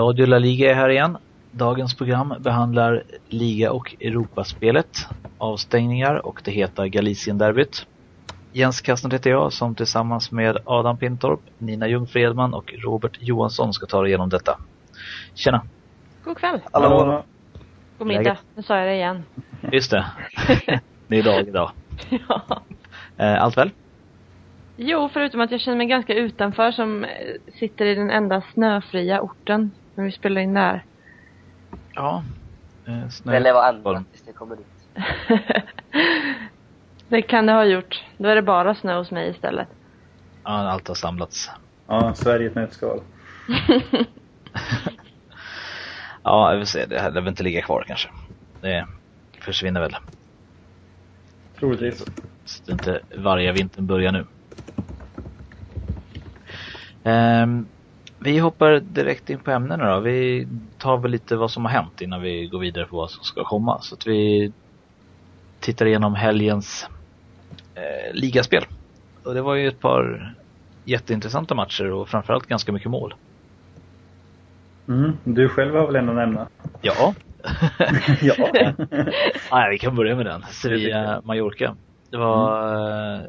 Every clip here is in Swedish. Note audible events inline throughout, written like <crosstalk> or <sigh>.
Radio La Liga är här igen. Dagens program behandlar liga och Europaspelet, avstängningar och det heta Galicien-derbyt. Jens Kastner heter jag som tillsammans med Adam Pintorp, Nina Ljungfredman och Robert Johansson ska ta igenom detta. Tjena! God kväll! Hallå! God middag, nu sa jag det igen. Just det. <laughs> det är dag idag. ja. Eh, Allt väl? Jo, förutom att jag känner mig ganska utanför som eh, sitter i den enda snöfria orten när vi spelar in där. Ja. Eh, snö- Det lär vara ändrat tills det kommer dit. <laughs> det kan det ha gjort. Då är det bara snö hos mig istället. Ja, allt har samlats. Ja, Sverige ett nötskal. <laughs> Ja, jag vill se. Det här lär väl inte ligga kvar kanske. Det försvinner väl. Troligtvis. Så det inte varje vintern börjar nu. Ehm, vi hoppar direkt in på ämnena då. Vi tar väl lite vad som har hänt innan vi går vidare på vad som ska komma. Så att vi tittar igenom helgens eh, ligaspel. Och det var ju ett par jätteintressanta matcher och framförallt ganska mycket mål. Mm. Du själv har väl ändå nämna? Ja. <laughs> ja. <laughs> ja, vi kan börja med den. Sevilla-Mallorca. Det var eh,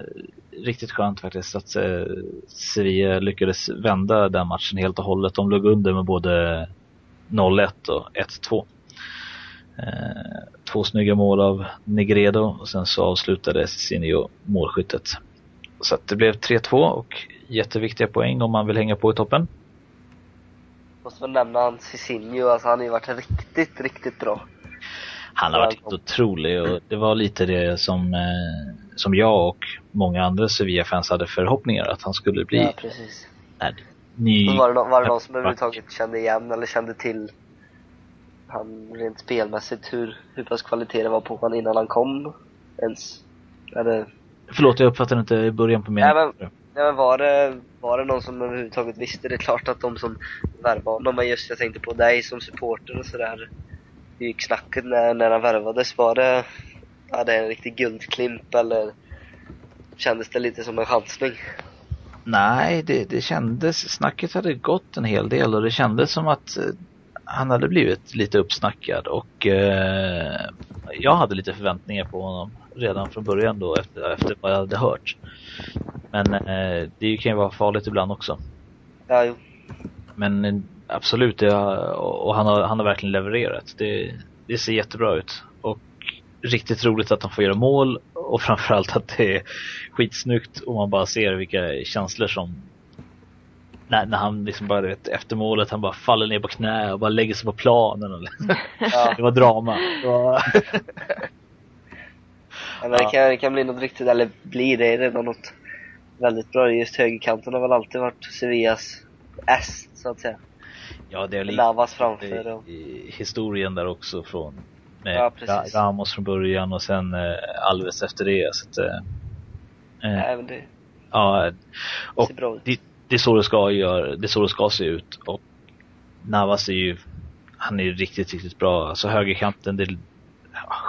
riktigt skönt faktiskt att eh, Sevilla lyckades vända den matchen helt och hållet. De låg under med både 0-1 och 1-2. Eh, två snygga mål av Negredo och sen så avslutade Cicinio målskyttet. Så att det blev 3-2 och jätteviktiga poäng om man vill hänga på i toppen. Måste väl nämna han alltså han har ju varit riktigt, riktigt bra. Han har varit helt otrolig och det var lite det som, eh, som jag och många andra Sevilla-fans hade förhoppningar att han skulle bli Ja, precis. nej, ny... Var det, nå- var det någon som överhuvudtaget kände igen eller kände till han rent spelmässigt hur, hur pass kvalitet det var på honom innan han kom ens? Eller, Förlåt, jag uppfattade inte i början på Nej, meningen. men- nej men var det, var det någon som överhuvudtaget visste? Det är klart att de som värvade honom, men just jag tänkte på dig som supporter och sådär. Gick snacket när, när han värvades? Var det, ja det är en riktig guldklimp eller kändes det lite som en chansning? Nej, det, det kändes, snacket hade gått en hel del och det kändes som att eh, han hade blivit lite uppsnackad och eh, jag hade lite förväntningar på honom redan från början då efter, efter vad jag hade hört. Men eh, det kan ju vara farligt ibland också. Ja, jo. Men eh, absolut, det har, och han har, han har verkligen levererat. Det, det ser jättebra ut. Och riktigt roligt att han får göra mål och framförallt att det är skitsnyggt och man bara ser vilka känslor som när, när han liksom bara vet, efter målet, han bara faller ner på knä och bara lägger sig på planen. Och, <laughs> Ja. det var drama. Det var, Ja, men det, kan, det kan bli något riktigt, eller blir det redan något väldigt bra. Just högerkanten har väl alltid varit Sevillas S, så att säga. Ja, det är lite Navas framför i historien där också från med Ja, Ramos från början och sen eh, Alves efter det. Så att, eh, men det Ja, och ser bra ut. det, det är så det ska göra, det är så det ska se ut och Navas är ju, han är ju riktigt, riktigt bra. Alltså högerkanten, det är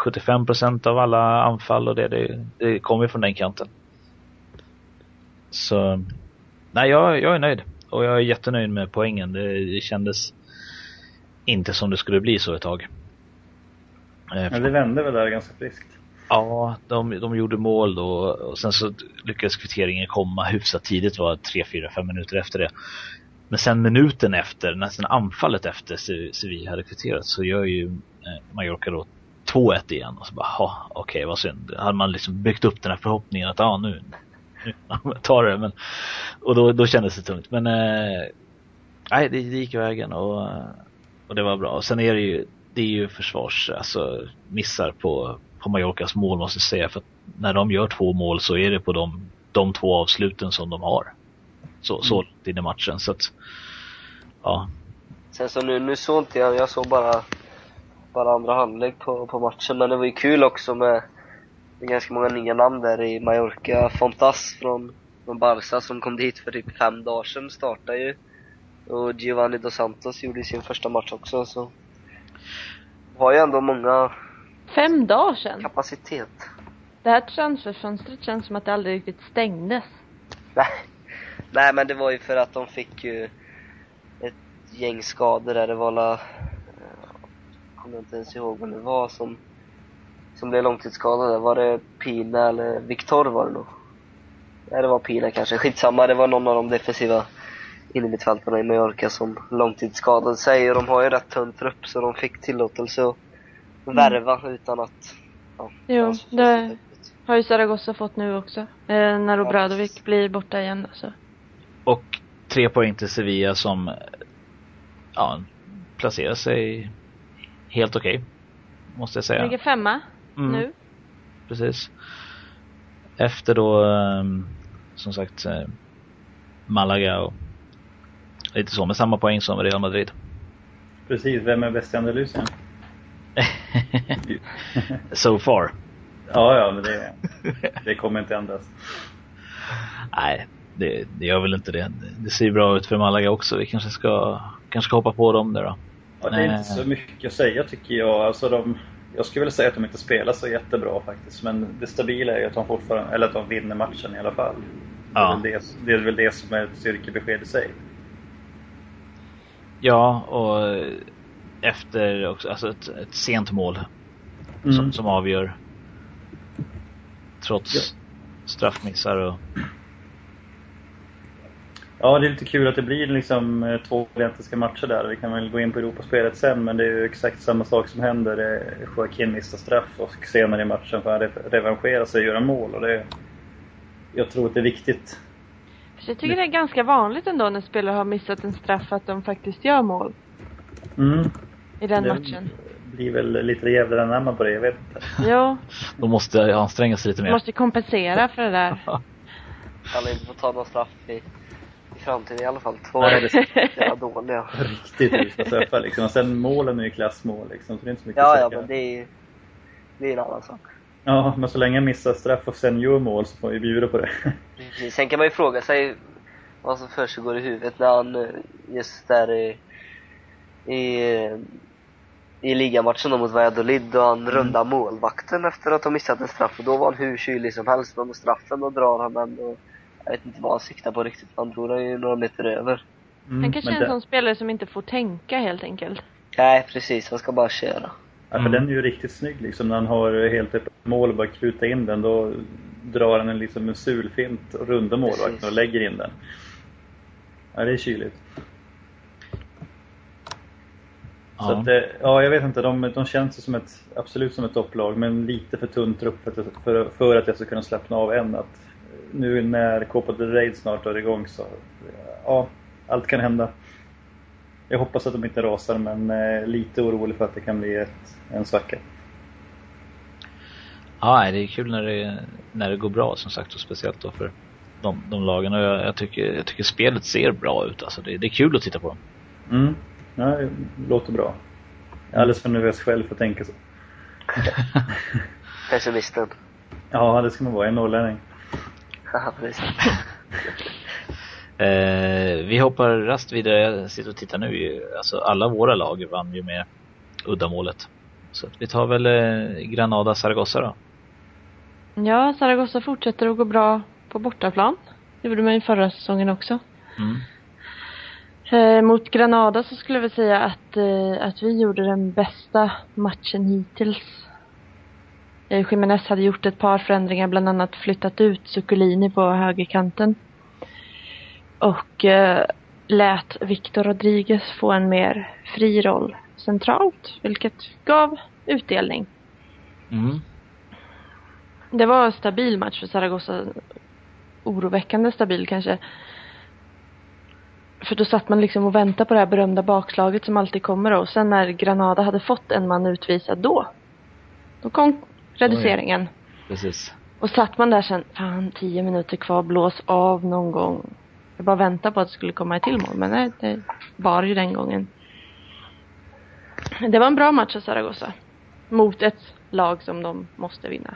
75% av alla anfall och det, det, det kommer från den kanten. Så, nej jag, jag är nöjd. Och jag är jättenöjd med poängen. Det, kändes inte som det skulle bli så ett tag. Eh, Ja, det vände väl där ganska friskt. Ja, de, de gjorde mål då och sen så lyckades kvitteringen komma hyfsat tidigt, var 3, 4, 5 minuter efter det. Men sen minuten efter, nästan anfallet efter Se- Sevilla hade kvitterat så gör ju eh, Mallorca då 2-1 igen och så bara, okej vad synd. Hade man liksom byggt upp den här förhoppningen att, ja nu, nu <laughs> tar det, men och då, då kändes det tungt. Men eh, nej, det, det gick vägen och, och det var bra. Och sen är det ju, det är ju försvars, alltså missar på, på Mallorcas mål måste jag säga. För att när de gör två mål så är det på de, de två avsluten som de har. Så, så långt in i matchen. Så att, ja. Sen så nu, nu såg inte jag, jag såg bara, bara andra halvlek på, på matchen. Men det var ju kul också med, med ganska många nya namn där i Mallorca. Fontas från, från Barca som kom dit för typ fem dagar sedan startade ju. Och Giovanni Dos Santos gjorde sin första match också så. Har ju ändå många Fem dagar sedan. kapacitet. Det här transferfönstret känns som att det aldrig riktigt stängdes. Nej. Nej men det var ju för att de fick ju ett gäng skador där. Det var alla, jag kommer inte ens ihåg vad det var som, som blev långtidsskadade. Var det Pina eller Viktor var det nog? Nej, det var Pina kanske. Skitsamma, det var någon av de defensiva innermittfältarna i Mallorca som långtidsskadade sig och de har ju rätt tunn trupp så de fick tillåtelse att värva utan att... Ja, Jo, det-. Har ju Zaragoza fått nu också. Eh, när Obradovic blir borta igen alltså. Och tre poäng till Sevilla som ja, placerar sig helt okej. måste jag säga. Ligger femma Mm, nu. Precis. Efter då ehm, som sagt eh, Malaga och lite så med samma poäng som Real Madrid. Precis, vem är bäst i Andalusien? <laughs> so far. Ja, ja, men det, det kommer inte ändras. Nej, det, det gör väl inte det. Det ser bra ut för Malaga också. Vi kanske ska, kanske ska hoppa på dem där då. Ja, det är inte så mycket att säga tycker jag. Alltså de, jag skulle vilja säga att de inte spelar så jättebra faktiskt. Men det stabila är ju att de fortfarande, eller att de vinner matchen i alla fall. Det, är Ja. väl det, det är väl det som är ett styrkebesked i sig. Ja, och efter också, alltså ett, ett sent mål Mm. som, som avgör. Trots straffmissar och Ja, det är lite kul att det blir liksom eh, två identiska matcher där. Vi kan väl gå in på Europaspelet sen, men det är ju exakt samma sak som händer. Joaquin missar straff och senare i matchen får han re- revanschera sig och göra mål. Och det, jag tror att det är viktigt. Så jag tycker det är ganska vanligt ändå när spelare har missat en straff att de faktiskt gör mål Mm. i den det matchen. blir väl lite jävla anamma på det, jag vet inte. Jo, <laughs> de måste anstränga sig lite mer. måste kompensera för det där. <laughs> Han inte får ta någon straff i framtiden i alla fall. Två Nej, det- jävla dåliga. <laughs> Riktigt usla straffar liksom. Och sen målen är ju klassmål liksom, så det är inte så mycket Ja, ja, men det är ju det är en annan sak. Ja, men så länge han missar straff och sen gör mål så får vi bjuda på det. Precis. Sen kan man ju fråga sig vad som försiggår i huvudet när han eh, just där i, i, i ligamatchen då mot Valladolid och han rundar målvakten efter att ha missat en straff och då var han hur kylig som helst men med straffen då drar han den och jag vet inte vad han siktar på riktigt. Han drog den ju några meter över. Mm, Han kanske men är en den- sån spelare som inte får tänka helt enkelt. Nej precis, han ska bara köra. Ja, för Mm. den är ju riktigt snygg liksom. När han har helt öppet mål och bara kuta in den, då drar han en liksom en sulfint och rundar målvakten Precis. och lägger in den. Ja, det är kyligt. Så Ja. att, eh, ja, jag vet inte. De, de känns som ett, absolut som ett topplag, men lite för tunn trupp för, att- för, för att jag ska kunna slappna av än. Att nu när Copa del Rey snart är igång så, ja, allt kan hända. Jag hoppas att de inte rasar, men eh, lite orolig för att det kan bli ett, en svacka. Ja, det är kul när det, när det går bra som sagt och speciellt då för de, de lagen. Och jag, jag, tycker, jag tycker spelet ser bra ut. Alltså det, det är kul att titta på dem. Mm. Ja, det låter bra. Jag är alldeles för nervös själv för att tänka så. <laughs> Pessimisten. Ja, det ska man vara. En norrlänning. Haha, precis. <laughs> Eh, vi hoppar rast vidare. Jag sitter och tittar nu. Alltså alla våra lag vann ju med uddamålet. Så vi tar väl eh, Granada Zaragoza då. Ja, Zaragoza fortsätter att gå bra på bortaplan. Det gjorde man ju förra säsongen också. Mm. Eh, mot Granada så skulle jag väl säga att, eh, att vi gjorde den bästa matchen hittills. Eh, Jimenez hade gjort ett par förändringar, bland annat flyttat ut Zuccolini på högerkanten. Och eh, lät Victor Rodriguez få en mer fri roll centralt, vilket gav utdelning. Mm. Det var en stabil match för Zaragoza. Oroväckande stabil kanske. För då satt man liksom och väntade på det här berömda bakslaget som alltid kommer. Och sen när Granada hade fått en man utvisad då. Då kom reduceringen. Precis. Och satt man där sen, fan tio minuter kvar, blås av någon gång. Jag bara väntade på att det skulle komma ett till mål, men nej, det var ju den gången. Det var en bra match av Zaragoza. Mot ett lag som de måste vinna.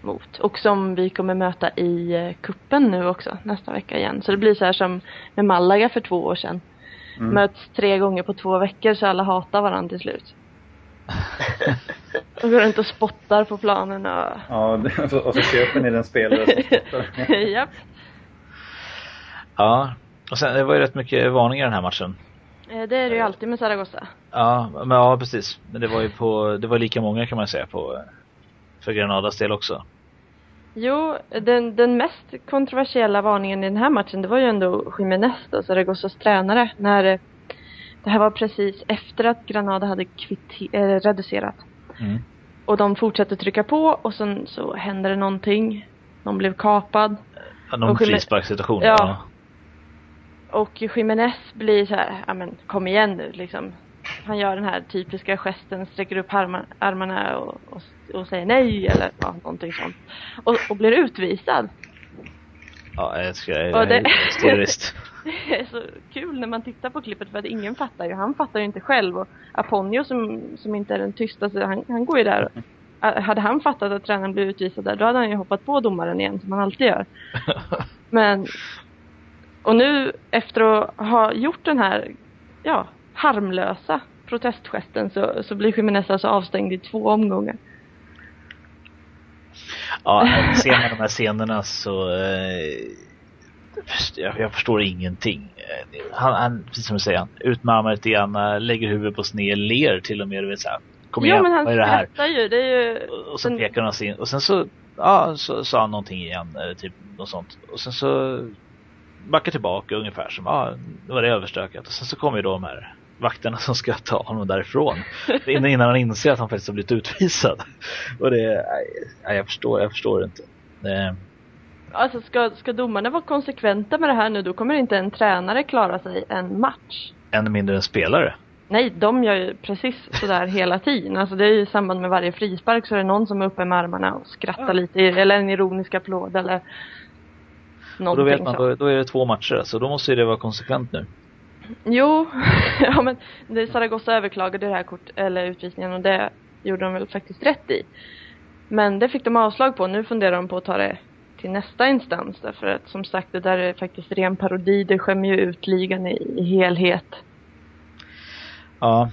Mot. Och som vi kommer möta i eh, kuppen nu också, nästa vecka igen. Så det blir så här som med Malaga för två år sedan. Mm. Möts tre gånger på två veckor så alla hatar varandra till slut. <laughs> Och går runt och spottar på planen och... Ja, det- <laughs> och så köper ni den spelare som spottar. <laughs> Japp. Ja. Och sen det var ju rätt mycket varningar i den här matchen. Eh, Det är det ju alltid med Zaragoza. Ja, men ja precis. Men det var ju på, det var lika många kan man säga på, för Granadas del också. Jo, den, den mest kontroversiella varningen i den här matchen, det var ju ändå Jiménez då, Zaragozas tränare, när det här var precis efter att Granada hade kvitte, eh, reducerat. Mm. Och de fortsatte trycka på och sen så hände det någonting. Någon blev kapad. Ja, Någon frisparkssituation. Ja. Och Jiménez blir så här, ja men kom igen nu liksom. Han gör den här typiska gesten, sträcker upp arma, armarna och, och, och säger nej eller ja, någonting sånt. Och, och blir utvisad. Ja, jag ska, är det- hysteriskt. <laughs> Det är så kul när man tittar på klippet för att ingen fattar ju. Han fattar ju inte själv och Aponio som, som inte är den tystaste, han, han går ju där. Äh, Hade han fattat att tränaren blev utvisad där, då hade han ju hoppat på domaren igen som han alltid gör. <laughs> Men, och nu efter att ha gjort den här, ja, harmlösa protestgesten så, så blir Jiménez alltså avstängd i två omgångar. Ja, <laughs> ser man de här scenerna så eh, jag, förstår ingenting. Eh, Han, han, precis som du säger, han ut med armarna lite grann, eh, lägger huvudet på sned, ler till och med. Du vet, så här, Kom igen, jo vad är det här? ju, det ju... Och, och så pekar han in och sen så, ja, så sa han någonting igen, eller typ något sånt. Och sen så backar tillbaka ungefär som, ja, nu var det överstökat. Och sen så kommer ju då de här vakterna som ska ta honom därifrån. innan, han inser att han faktiskt har blivit utvisad. Och det, nej, jag förstår, jag förstår inte. Det, Alltså ska, ska domarna vara konsekventa med det här nu, då kommer inte en tränare klara sig en match. än mindre än spelare. Nej, de gör ju precis sådär <laughs> hela tiden. Alltså det är ju i samband med varje frispark så är det någon som är uppe med armarna och skrattar lite, eller en ironisk applåd eller Och då någonting vet man, då, då är det två matcher, så då måste ju det vara konsekvent nu. Jo, <laughs> ja men det Zaragoza överklagade det här kort, eller utvisningen och det gjorde de väl faktiskt rätt i. Men det fick de avslag på. Nu funderar de på att ta det till nästa instans därför att som sagt det där är faktiskt ren parodi. Det skämmer ju ut ligan i, i helhet. Ja,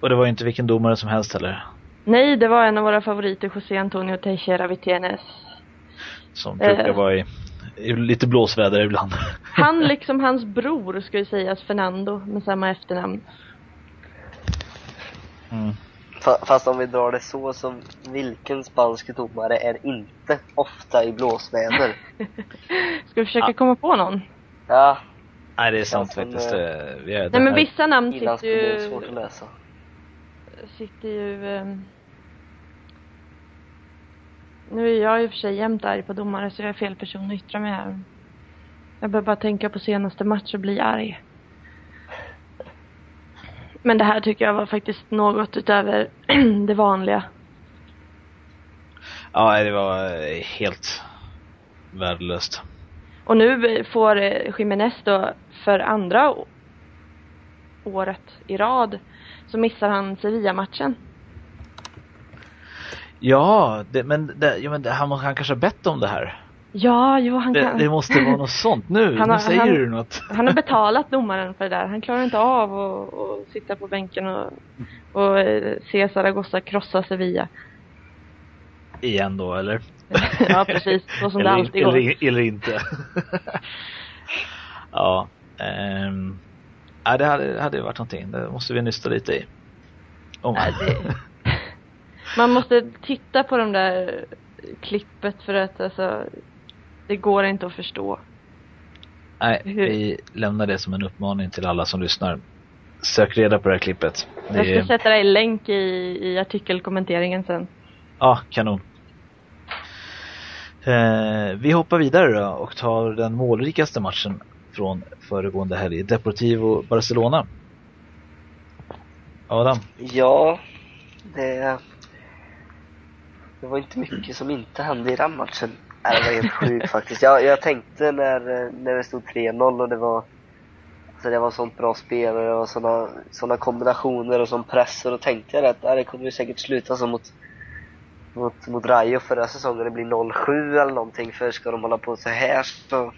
och det var ju inte vilken domare som helst heller. Nej, det var en av våra favoriter, José Antonio Teixeira Vitenes. Som Eh. brukar vara i, i lite blåsväder ibland. <laughs> Han liksom hans bror ska ju sägas, Fernando, med samma efternamn. Mm. Fa- Fast om vi drar det så, så vilken spansk domare är inte ofta i blåsväder? <laughs> Ska vi försöka Ja. komma på någon? Ja, Nej, det är Det sant som, faktiskt. Det, vi är, det Nej men vissa namn sitter Inlandsbor är ju, svårt att läsa. sitter ju ehm, Nu är jag i och för sig jämt arg på domare så jag är fel person att yttra mig här. Jag behöver bara tänka på senaste match och bli arg. Men det här tycker jag var faktiskt något utöver <clears throat> det vanliga. Ja, det var eh, helt värdelöst. Och nu får eh, Jiménez då för andra året i rad så missar han Sevilla-matchen. Ja, det, men, det, ja, men det, han, han kanske har bett om det här. Ja, jo han Det, kan. det måste vara något sånt. Nu, <laughs> Han nu har- säger han- du något. <laughs> Han har betalat domaren för det där. Han klarar inte av att, att sitta på bänken och, och eh, se Zaragoza krossa Sevilla. Igen då, eller? <laughs> ja, precis. Så som det eller, alltid går. eller, eller inte. ja. ehm, ja, det hade, hade varit någonting. Det måste vi nysta lite i. Om. Nej, det... Man måste titta på de där klippet för att alltså, det går inte att förstå. Nej, Hur- vi lämnar det som en uppmaning till alla som lyssnar. Sök reda på det här klippet. Det Jag ska är, sätta det i länk i, i artikelkommenteringen sen. ja, kanon. Eh, vi hoppar vidare då och tar den målrikaste matchen från föregående helg. Deportivo Barcelona. Adam, Ja, det... Det var inte mycket som inte hände i den matchen. Nej, det var helt sjukt faktiskt. Jag, jag tänkte när, när det stod 3-0 och det var alltså det var sånt bra spel och det var såna, såna kombinationer och sån press och då tänkte jag att det kommer ju säkert sluta som mot mot, mot Rayo förra säsongen. Det blir 0-7 eller någonting för ska de hålla på så här så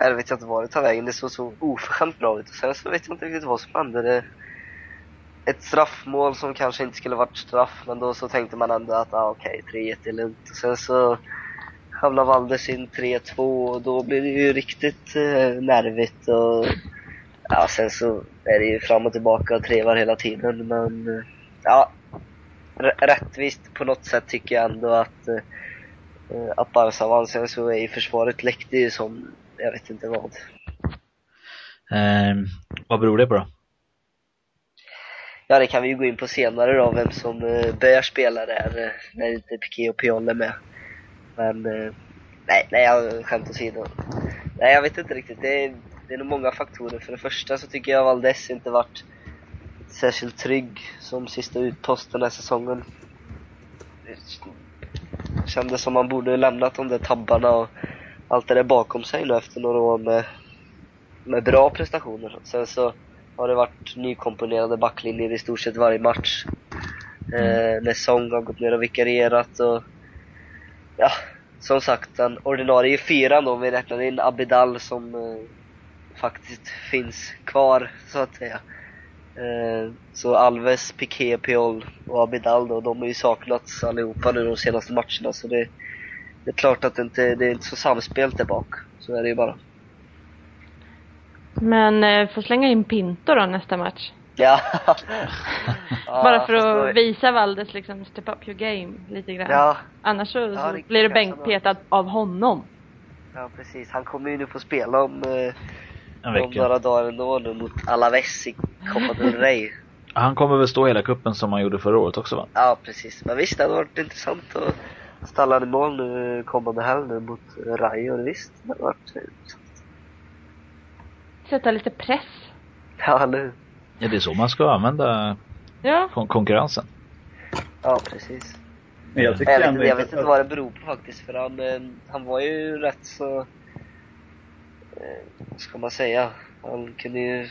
nej, vet jag inte var det tar vägen. Det såg så oförskämt bra ut. Och sen så vet jag inte riktigt vad som hände. Det, ett straffmål som kanske inte skulle varit straff, men då så tänkte man ändå att ah, okej, 3-1 är lugnt. Och sen så hamnar Valdes in 3-2 och då blir det ju riktigt eh, nervigt och Ja, sen så är det ju fram och tillbaka och trevar hela tiden, men eh, ja. r- Rättvist på något sätt tycker jag ändå att, eh, att Barca vann. Sen så är ju försvaret läckte ju som, jag vet inte vad. Eh, vad beror det på då? Ja, det kan vi ju gå in på senare då, vem som eh, bör spela där eh, när inte Piqué och Piol är med. Men, eh, nej, nej, jag skämt åsido. Nej, jag vet inte riktigt. Det är, det är nog många faktorer. För det första så tycker jag Valdes inte varit särskilt trygg som sista utpost den här säsongen. Det kändes som man borde lämnat de där tabbarna och allt det där bakom sig nu efter några år med, med bra prestationer. Sen så har det varit nykomponerade backlinjer i stort sett varje match. Eh, när Song har gått ner och vikarierat och ja, som sagt den ordinarie fyran då, om vi räknar in Abidal som eh, faktiskt finns kvar så att säga. Eh, så Alves, Piqué, Piol och Abidal då, de har ju saknats allihopa nu de senaste matcherna så det, det är klart att det inte det är inte så samspelt där bak. Så är det ju bara. Men eh, får slänga in Pinto då nästa match. Ja. <laughs> Bara för att visa Valdes liksom, step up your game lite grann. Ja, Annars så, Ja, så det blir det kanske han bänkpetad av honom. ja precis. Han kommer ju nu få spela om, eh, om några dagar ändå nu mot Alaves i Copa del Rey. Han kommer väl stå hela kuppen som han gjorde förra året också va? Ja, precis. Men visst, det hade varit intressant att ställa han i mål nu kommande helg nu mot Rayo. Visst, det hade varit Sätta lite press. Ja, eller hur? Ja, det är så man ska använda Ja. kon- konkurrensen. Ja, precis. Men jag tycker Jag vet, inte, jag vet inte vad det beror på faktiskt, för han, eh, han var ju rätt så... Eh, ska man säga? Han kunde ju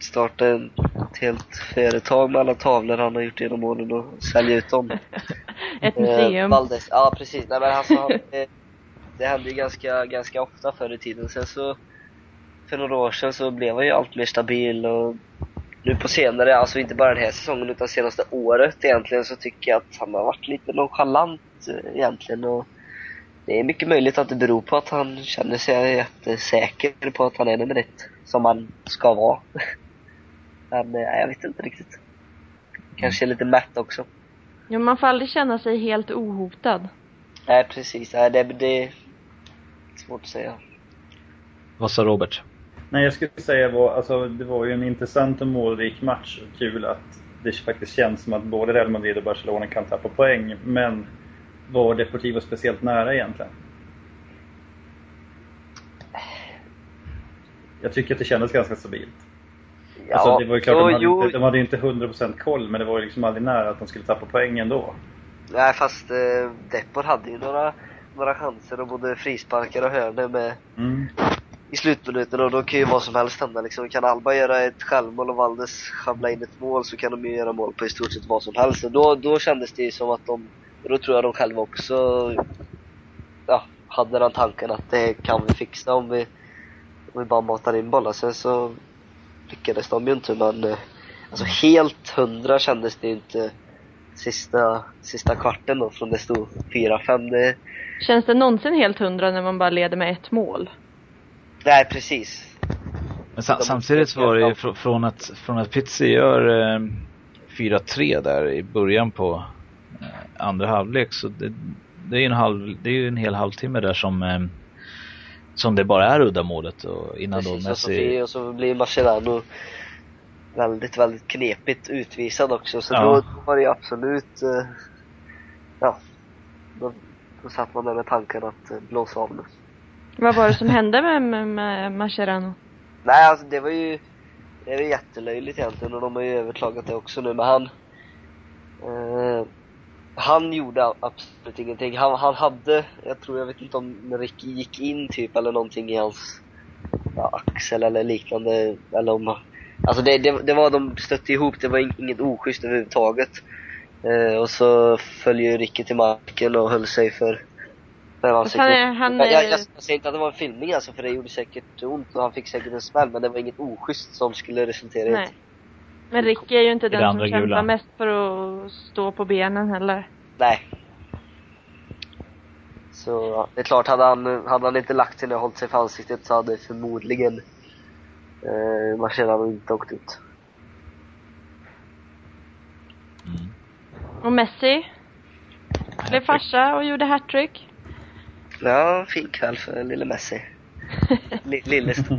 starta en, ett helt företag med alla tavlor han har gjort genom åren och sälja ut dem. <laughs> Ett Eh, museum. Valdes, ja precis. Nej men alltså, han, eh, det hände ju ganska, ganska ofta förr i tiden. Sen så, för några år sedan så blev han ju allt mer stabil och nu på senare, alltså inte bara den här säsongen utan senaste året egentligen så tycker jag att han har varit lite nonchalant eh, egentligen och det är mycket möjligt att det beror på att han känner sig jättesäker på att han är nummer ett, som han ska vara. <laughs> Men eh, jag vet inte riktigt. Kanske lite mätt också. Jo, man får aldrig känna sig helt ohotad. Nej precis, Nej, det, det är svårt att säga. Vad sa Robert? Nej, jag skulle säga var, alltså, det var ju en intressant och målrik match. Kul att det faktiskt känns som att både Real Madrid och Barcelona kan tappa poäng. Men var Deportivo speciellt nära egentligen? Jag tycker att det kändes ganska stabilt. Ja, alltså, det var ju klart, jo, de, hade jo, inte, de hade ju inte 100% koll, men det var ju liksom aldrig nära att de skulle tappa poäng ändå. Nej fast eh, Depor hade ju några, några chanser och både frisparkar och hörnor med Mm i slutminuten och då kan ju vad som helst hända liksom. Kan Alba göra ett självmål och Valdes sjabbla in ett mål så kan de ju göra mål på i stort sett vad som helst. Och då, då kändes det ju som att de, och då tror jag de själva också ja, hade den tanken att det kan vi fixa om vi, om vi bara matar in bollar. Sen så lyckades de ju inte men eh, alltså helt hundra kändes det ju inte sista, sista kvarten då från det stod 4-5. Det, Känns det någonsin helt hundra när man bara leder med ett mål? Nej precis. Men sa- De- samtidigt så var det ju fr- från att, från att Pizzi gör eh, 4-3 där i början på eh, andra halvlek så det, det är ju en halv, det är en hel halvtimme där som eh, som det bara är uddamålet och innan då Precis, och så, Messi och så blir Mascherano väldigt, väldigt knepigt utvisad också. Så Ja. då var det ju absolut, eh, ja, då, då satt man där med tanken att eh, blåsa av nu. Vad var det som hände med, med, med Mascherano? Nej, alltså det var ju, det är jättelöjligt egentligen och de har ju överklagat det också nu, men han, eh, han gjorde absolut ingenting. Han, han hade, jag tror, jag vet inte om Ricky gick in typ eller någonting i hans ja, axel eller liknande, eller om Alltså det, det, det var, de stötte ihop, det var inget oschysst överhuvudtaget. Eh, och så föll ju Ricky till marken och höll sig för, ansiktet. han är- han jag, jag, jag, jag säger inte att det var en filmning alltså, för det gjorde säkert ont och han fick säkert en smäll, men det var inget oschysst som skulle resultera i Nej. ett Men Ricky är ju inte den som kämpar gula. mest för att stå på benen heller. Nej. Så det är klart, hade han, hade han inte lagt sig och hållit sig för ansiktet så hade förmodligen Eh, Marcelo inte åkt ut. Mm. Och Messi blev farsa och gjorde hattrick. Ja, fin kväll för lille Messi. <laughs> Li- lille stor.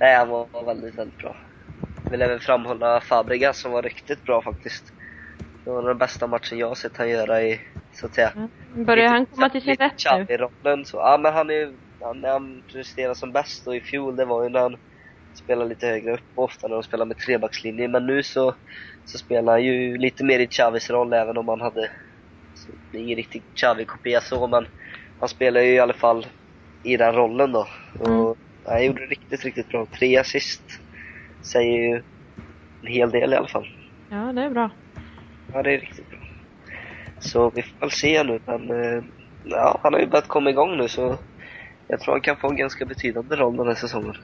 Nej, han var väldigt, väldigt bra. Jag vill även framhålla Fabregas som var riktigt bra faktiskt. Det var den bästa matchen jag har sett han göra i, så att säga. Börjar han komma till sin rätt nu? Xavi-rollen så. Ja men han är han, han presterar som bäst och i fjol det var ju när han spelade lite högre upp ofta när de spelade med trebackslinje. Men nu så, så spelar han ju lite mer i Xavis roll även om han hade det är ingen riktig Xavi-kopia så men han spelar ju i alla fall i den rollen då. Och Mm. han gjorde det riktigt, riktigt bra. Tre assist säger ju en hel del i alla fall. Ja, det är bra. Ja, det är riktigt bra. Så vi får väl se nu, men eh, ja, han har ju börjat komma igång nu så jag tror han kan få en ganska betydande roll den här säsongen.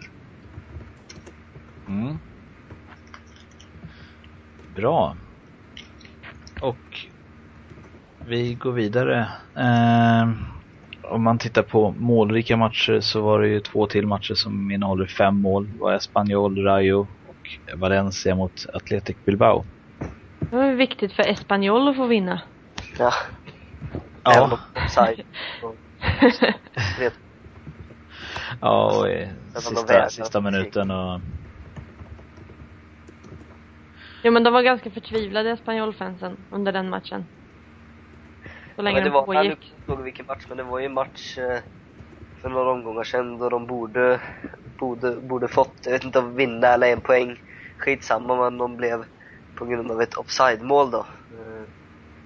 Mm. Bra. Och vi går vidare. Eh, om man tittar på målrika matcher så var det ju två till matcher som innehåller fem mål. Det var Espanyol, Rayo och Valencia mot Athletic Bilbao. Det var viktigt för Espanyol att få vinna. Ja. Ja, ja och i sista, sista minuten och Jo men de var ganska förtvivlade Espanyol-fansen under den matchen. Så länge men det var, jag pågick. kommer inte ihåg vilken match, men det var ju en match eh, för några omgångar sedan då de borde, borde, borde fått, jag vet inte om vinna eller en poäng. Skitsamma, men de blev på grund av ett offside-mål då eh,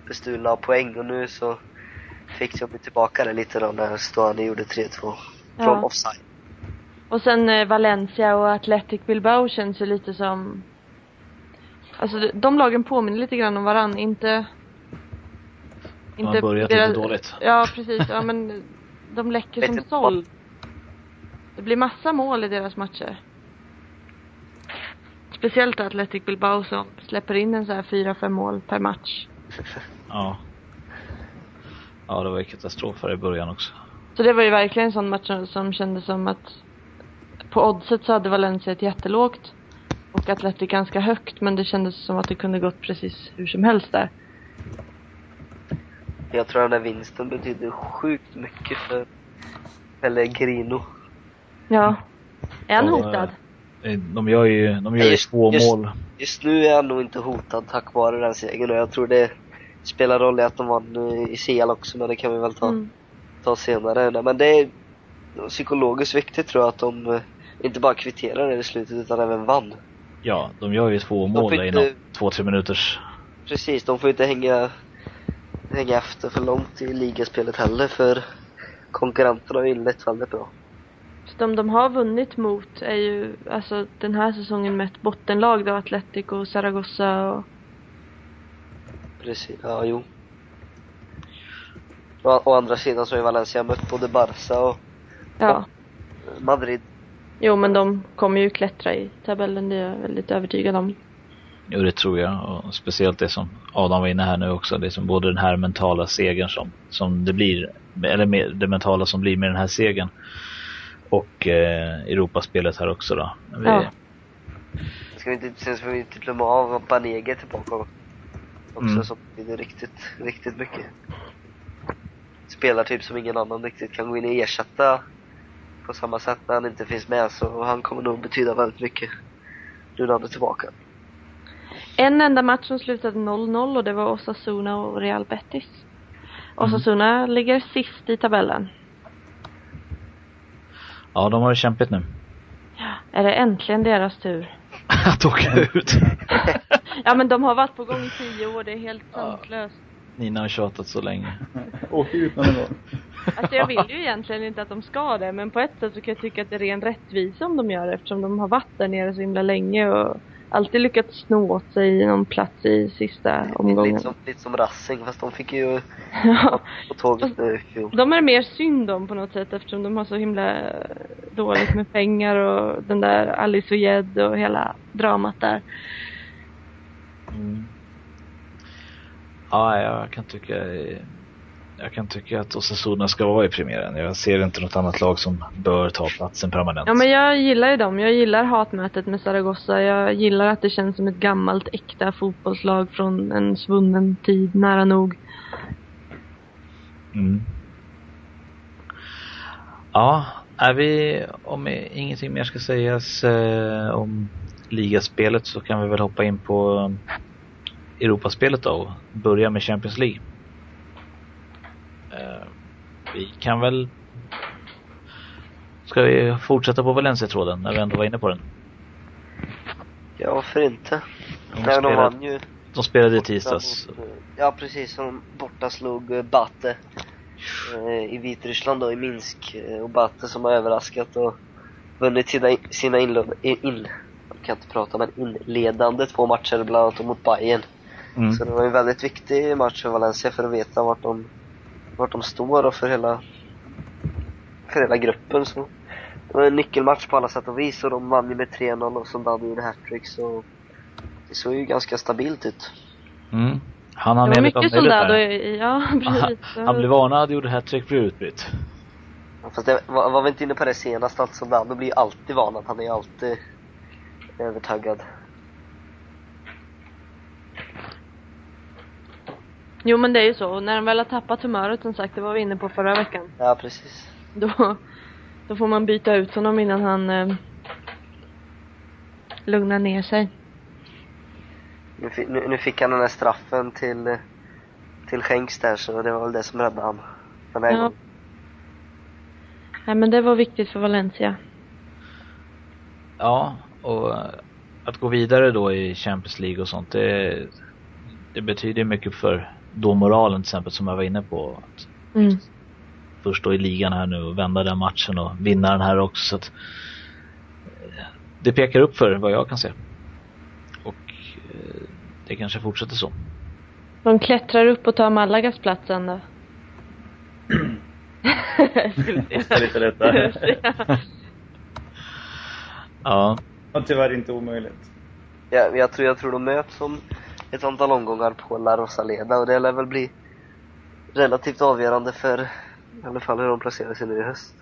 bestulna av poäng och nu så fick de tillbaka det lite då när Stuani gjorde 3-2 från Ja. offside. Och sen eh, Valencia och Athletic Bilbao känns ju lite som... Alltså de, de lagen påminner lite grann om varann, inte... de har börjat lite dåligt. Ja precis, ja men de läcker <laughs> som inte såll. Det blir massa mål i deras matcher. Speciellt Athletic Bilbao som släpper in en så här fyra, fem mål per match. <laughs> Ja. Ja, det var ju katastrof här i början också. Så det var ju verkligen en sån match som- som kändes som att på oddset så hade Valencia ett jättelågt och Athletic ganska högt men det kändes som att det kunde gått precis hur som helst där. Jag tror den där vinsten betyder sjukt mycket för Pellegrino. Ja. Är han Och, hotad? De gör ju, de gör ju Just- två just- mål. Just nu är han nog inte hotad tack vare den segern och jag tror det spelar roll i att de vann eh, i CL också men det kan vi väl ta, Mm. ta senare. Men det är psykologiskt viktigt tror jag att de eh, inte bara kvitterar det i slutet utan även vann. Ja, de gör ju två mål fick inom två, tre minuters. Precis, de får inte hänga, hänga efter för långt i ligaspelet heller för konkurrenterna har ju inlett väldigt bra. Så de de har vunnit mot är ju alltså den här säsongen med ett bottenlag då, Athletic och Zaragoza och Precis, ja jo. Å, å andra sidan så har ju Valencia mött både Barca och ja. Madrid. Jo men de kommer ju klättra i tabellen, det är jag väldigt övertygad om. Jo, det tror jag. Och speciellt det som Adam var inne här nu också. Det som både den här mentala segern som, som det blir, eller med, det mentala som blir med den här segern. Och eh, Europaspelet här också då. Vi, Ja. Ska vi inte, sen ska vi inte glömma av Banege tillbaka också Mm. som betyder riktigt, riktigt mycket. Spelar typ som ingen annan riktigt kan gå in och ersätta på samma sätt när han inte finns med så han kommer nog betyda väldigt mycket nu när han är tillbaka. En enda match som slutade 0-0 och det var Osasuna och Real Betis. Osasuna ligger sist i tabellen. Ja, de har det kämpigt nu. Är det äntligen deras tur? <laughs> Att åka ut. <laughs> Ja men de har varit på gång i tio år, det är helt sanslöst. Nina har tjatat så länge. <laughs> Åk ut någon gång. Alltså jag vill ju egentligen inte att de ska det, men på ett sätt så kan jag tycka att det är ren rättvisa om de gör det eftersom de har varit där nere så himla länge och alltid lyckats sno åt sig någon plats i sista omgången. Lite som, lite som Racing fast de fick ju Ja. <laughs> på tåget nu. De är mer synd om på något sätt eftersom de har så himla dåligt med pengar och den där Alice och Jed och hela dramat där. Mm. Ja, jag kan tycka... eh, jag kan tycka att Osasuna ska vara i premiären. Jag ser inte något annat lag som bör ta platsen permanent. Ja men jag gillar ju dem. Jag gillar hatmötet med Zaragoza. Jag gillar att det känns som ett gammalt äkta fotbollslag från en svunnen tid, nära nog. Mm. Ja, är vi, om ingenting mer ska sägas eh, om ligaspelet så kan vi väl hoppa in på Europaspelet då och börja med Champions League. Eh, vi kan väl Ska vi fortsätta på Valencia-tråden när vi ändå var inne på den? Ja, varför inte? De Nej, de spelade, vann ju. de spelade i tisdags. Mot, Ja, precis. Som borta slog eh, Bate eh, i Vitryssland då, i Minsk. Och Bate som har överraskat och vunnit sina, sina inled, in, jag kan inte prata, men inledande två matcher bland annat mot Bayern. Mm. Så det var en väldigt viktig match för Valencia för att veta vart de, vart de står och för hela, för hela gruppen. Så det var en nyckelmatch på alla sätt och vis och de vann ju med 3-0 och Soldado gjorde hattrick så det såg ju ganska stabilt ut. Mm. Han har Det var mycket soldado i, ja <laughs> precis. Han blev varnad, gjorde hattrick, blev utbytt. Ja, Fast det var, var vi inte inne på det senast att Soldado blir ju alltid varnad, han är ju alltid övertaggad. Jo men det är ju så. Och när de väl har tappat humöret som sagt, det var vi inne på förra veckan. Ja precis. Då, då får man byta ut honom innan han eh, lugnar ner sig. Nu, nu, nu fick han den här straffen till, eh, till Schenks där så det var väl det som räddade han. Den här Ja. gången. Nej men det var viktigt för Valencia. Ja, och eh, att gå vidare då i Champions League och sånt, det, det betyder mycket för domoralen till exempel som jag var inne på. Att Mm. först då i ligan här nu och vända den matchen och vinna den här också. Så att, eh, det pekar upp för vad jag kan se. Och eh, det kanske fortsätter så. De klättrar upp och tar Malagas plats sen då. Hosta lite lättare. <laughs> Ja, Och tyvärr inte omöjligt. Ja, jag, tror, jag tror de möts om ett antal omgångar på La Rosaleda och det lär väl bli relativt avgörande för i alla fall hur de placerar sig nu i höst.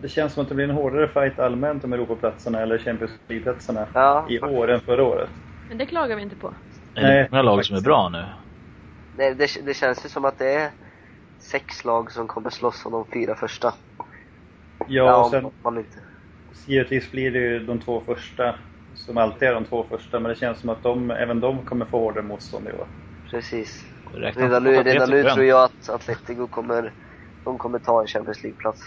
Det känns som att det blir en hårdare fight allmänt om Europaplatserna eller Champions League-platserna Ja, i år än förra året. Men det klagar vi inte på. det är Nej, många lag som är faktiskt. bra nu. det, det, det känns ju som att det är sex lag som kommer slåss om de fyra första. Ja, och om sen man inte. givetvis blir det ju de två första som alltid är de två första, men det känns som att de, även de kommer få hårdare motstånd i år. Precis. Redan nu, redan nu grönt. tror jag att Atletico kommer, de kommer ta en Champions League-plats.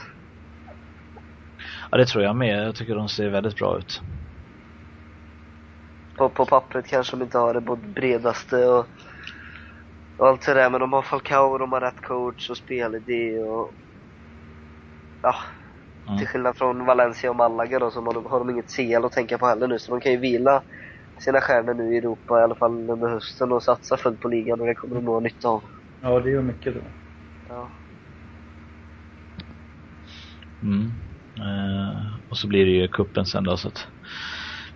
Ja, det tror jag med. Jag tycker de ser väldigt bra ut. På, på pappret kanske de inte har det både bredaste och, och allt det där, men de har Falcao, de har rätt coach och spelidé och ja, Mm. till skillnad från Valencia och Malaga då så har de, har de inget CL att tänka på heller nu så de kan ju vila sina stjärnor nu i Europa i alla fall under hösten och satsa fullt på ligan och det kommer de nog ha nytta av. Ja, det gör mycket då. Ja. Mm. Eh, och så blir det ju kuppen sen då så att,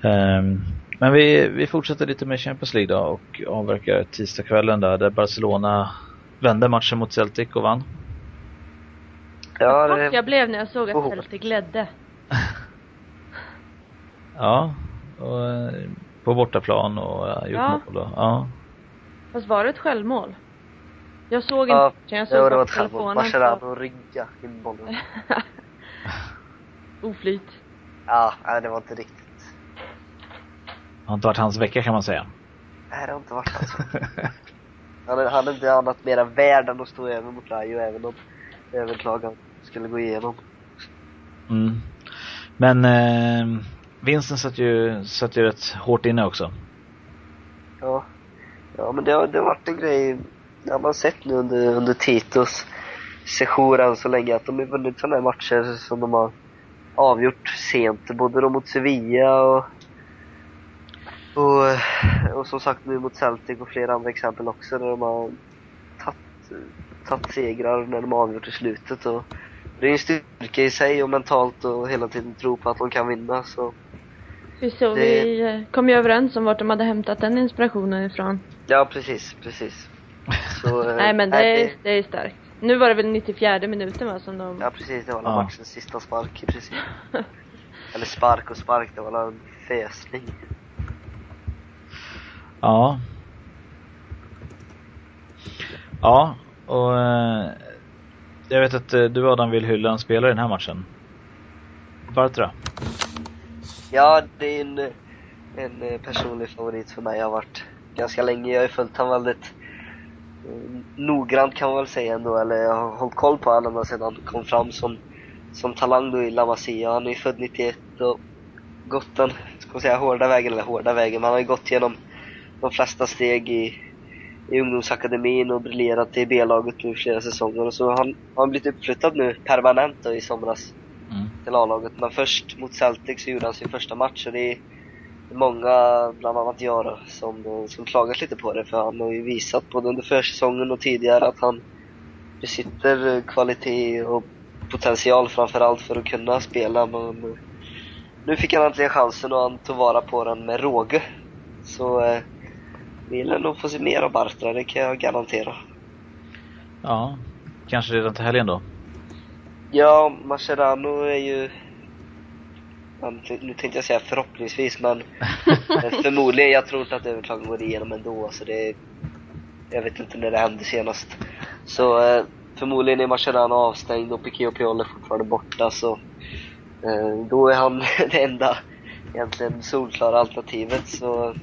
ehm, Men vi, vi fortsätter lite med Champions League då och avverkar tisdagskvällen där, där Barcelona vände matchen mot Celtic och vann. Ja, Vad det, jag blev när jag såg att Oh. Ledde. <laughs> Ja, och, eh, på bortaplan och ja, gjort Ja. mål då. Ja. Fast var det ett självmål? Jag såg Ja, inte matchen, jag såg ja, det var ett självmål. Mascherano rygga in bollen. <laughs> Oflyt. Ja, nej, det var inte riktigt. Har inte varit hans vecka kan man säga. Nej, det har inte varit alltså. Han är, han är inte annat mera värd än att stå över mot Rayo även om överklagan skulle gå igenom. Mm. Men eh, vinsten satt ju, satt ju rätt hårt inne också. Ja, ja men det har, det har varit en grej, det har man sett nu under, under Titos sejour än så länge, att de har vunnit sådana här matcher som de har avgjort sent, både då mot Sevilla och och, och som sagt nu mot Celtic och flera andra exempel också där de har tagit, tagit segrar när de har avgjort i slutet och det är en styrka i sig och mentalt och hela tiden tro på att de kan vinna så Vi, så, Det- vi kom ju överens om vart de hade hämtat den inspirationen ifrån. Ja, precis, precis. Så, <laughs> eh, Nej men det är, det är starkt. Nu var det väl 94 minuten va som de... Ja precis, det var Ja. matchens sista spark i princip. <laughs> Eller spark och spark, det var en fäsning. Ja. Ja, och eh, jag vet att eh, du Adam vill hylla en spelare i den här matchen. Bartra? Ja, det är en, en eh, personlig favorit för mig. Jag har varit ganska länge, jag har ju följt honom väldigt noggrant kan man väl säga ändå, eller jag har hållit koll på honom ända sedan han kom fram som, som talang då i La Masia. Han är ju född 91 och gått den, ska man säga hårda vägen, eller hårda vägen, men han har ju gått igenom de flesta steg i, i ungdomsakademin och briljerat i B-laget nu flera säsonger och så har han, han blivit uppflyttad nu permanent då i somras Mm. till A-laget. Men först mot Celtic så gjorde han sin första match och det är många, bland annat jag då, som, som klagat lite på det för han har ju visat både under försäsongen och tidigare att han besitter kvalitet och potential framförallt för att kunna spela men nu fick han äntligen chansen och han tog vara på den med råge. Så eh, vi lär nog få se mer av Bartra, det kan jag garantera. Ja, kanske redan till helgen då. Ja, Mascherano är ju... Nu tänkte jag säga förhoppningsvis, men <laughs> förmodligen. Jag tror inte att överklagan går igenom ändå. Så det, jag vet inte när det hände senast. Så eh, förmodligen är Mascherano avstängd och Piqué och Piol är fortfarande borta. Så eh, då är han <laughs> det enda egentligen solklara alternativet. Så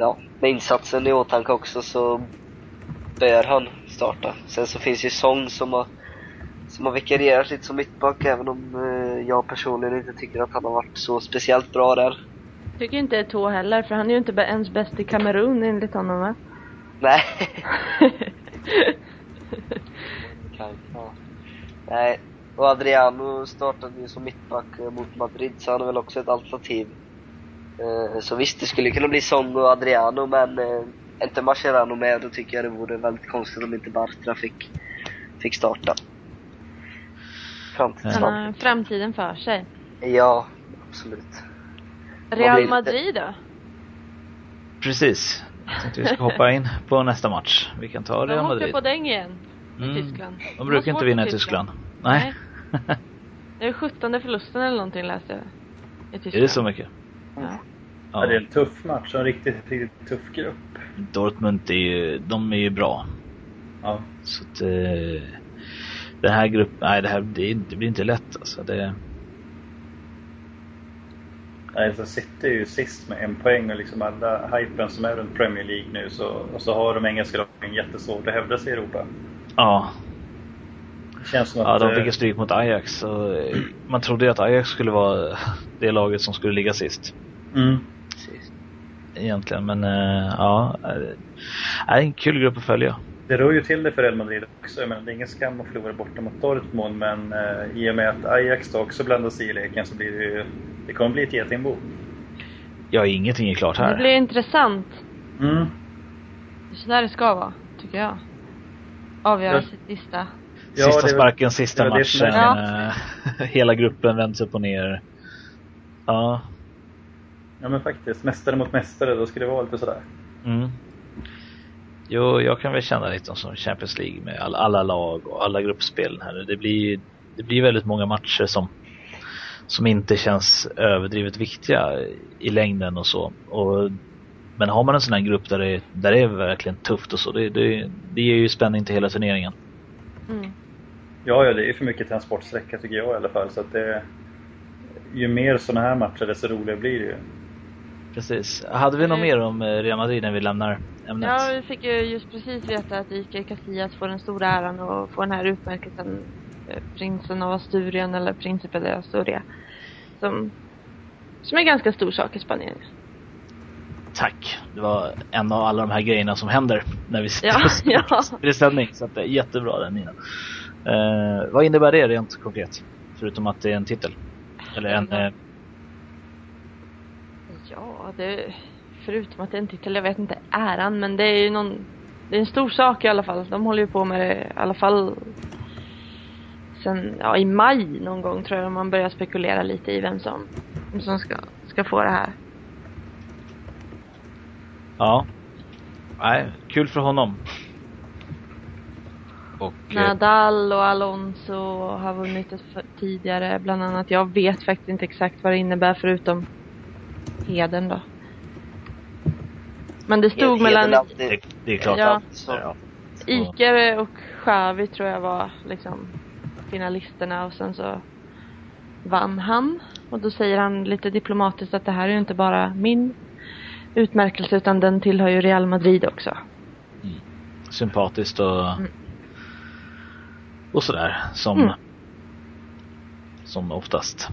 ja, med insatsen i åtanke också så bör han starta. Sen så finns ju Song som har som har vikarierat lite som mittback även om eh, jag personligen inte tycker att han har varit så speciellt bra där. Tycker inte Eto'o heller för han är ju inte ens bäst i Kamerun enligt honom va? Nej. Kan- <laughs> ja. Nej. Och Adriano startade ju som mittback eh, mot Madrid så han är väl också ett alternativ. Eh, så visst, det skulle kunna bli Song och Adriano men eh, är inte Mascherano med då tycker jag det vore väldigt konstigt om inte Bartra fick, fick starta. Han Framtidsland. har framtiden för sig. Ja, absolut. Real? Madrid då? Precis. Jag tänkte vi ska hoppa in på nästa match. Vi kan ta De Real åkte Madrid. på däng igen. I Mm. Tyskland. De brukar inte vinna i mot Tyskland. Nej. Det är 17 förlusten eller någonting läste jag. I Tyskland. är det så mycket? Ja. Ja. det är en tuff match och en riktigt, riktigt tuff grupp. Dortmund är ju, de är ju bra. Ja. Så att, eh, den här gruppen, nej det här det, det blir inte lätt alltså. Det, Nej, så City är ju sist med en poäng och liksom alla hypen som är runt Premier League nu så, och så har de engelska lagen jättesvårt att hävda sig i Europa. ja, Det känns som ja, att... de eh, fick ju stryk mot Ajax. Och, eh, man trodde ju att Ajax skulle vara det laget som skulle ligga sist. mm. Egentligen, men eh, ja. eh, Det är en kul grupp att följa. Det rör ju till det för Real Madrid också. Jag menar, det är ingen skam att förlora borta mot Dortmund men eh, i och med att Ajax då också blandar sig i leken så blir det ju... Det kommer bli ett getingbo. Ja, ingenting är klart Det här. blir intressant. Mm. Det är så där det ska vara, tycker jag. Avgöra Ja. sitt sista. Ja, sista det sparken, sista det det matchen. är- eh, <laughs> hela gruppen vänds upp och ner. Ja. Ja men faktiskt. Mästare mot mästare, då skulle det vara lite sådär. Mm. Jo, jag kan väl känna lite som Champions League med all, alla lag och alla gruppspel här. Det blir, det blir väldigt många matcher som, som inte känns överdrivet viktiga i längden och så. Och, men har man en sån här grupp där det, där det är verkligen tufft och så, det, det, det ger ju spänning till hela turneringen. Mm. Ja, ja, det är ju för mycket transportsträcka tycker jag i alla fall. Så att det, ju mer sådana här matcher desto roligare blir det ju. Precis. Hade vi något Mm. mer om eh, Real Madrid när vi lämnar ämnet? Ja, vi fick ju just precis veta att Iker Casillas får den stora äran att få den här utmärkelsen eh, Prinsen av Asturien eller Principe de Asturia. Som, som är en ganska stor sak i Spanien. Tack. Det var en av alla de här grejerna som händer när vi sitter Ja, <laughs> och ja. ställning. Så att det är jättebra den Nina. Eh, vad innebär det rent konkret? Förutom att det är en titel? Eller en... Eh, Ja, det, förutom att det en titel, jag vet inte äran, men det är ju någon, det är en stor sak i alla fall. De håller ju på med det i alla fall sen, ja i maj någon gång tror jag man börjar spekulera lite i vem som, vem som ska, ska få det här. ja. nej, kul för honom. Och, eh, Nadal och Alonso har vunnit det tidigare bland annat. Jag vet faktiskt inte exakt vad det innebär förutom heden då. Men det stod Heden mellan alltid- det, det är klart. Ja. Så. Ja. Iker och Xavi tror jag var liksom finalisterna och sen så vann han. Och då säger han lite diplomatiskt att det här är ju inte bara min utmärkelse utan den tillhör ju Real Madrid också. sympatiskt och, Mm. och sådär som, Mm. som oftast.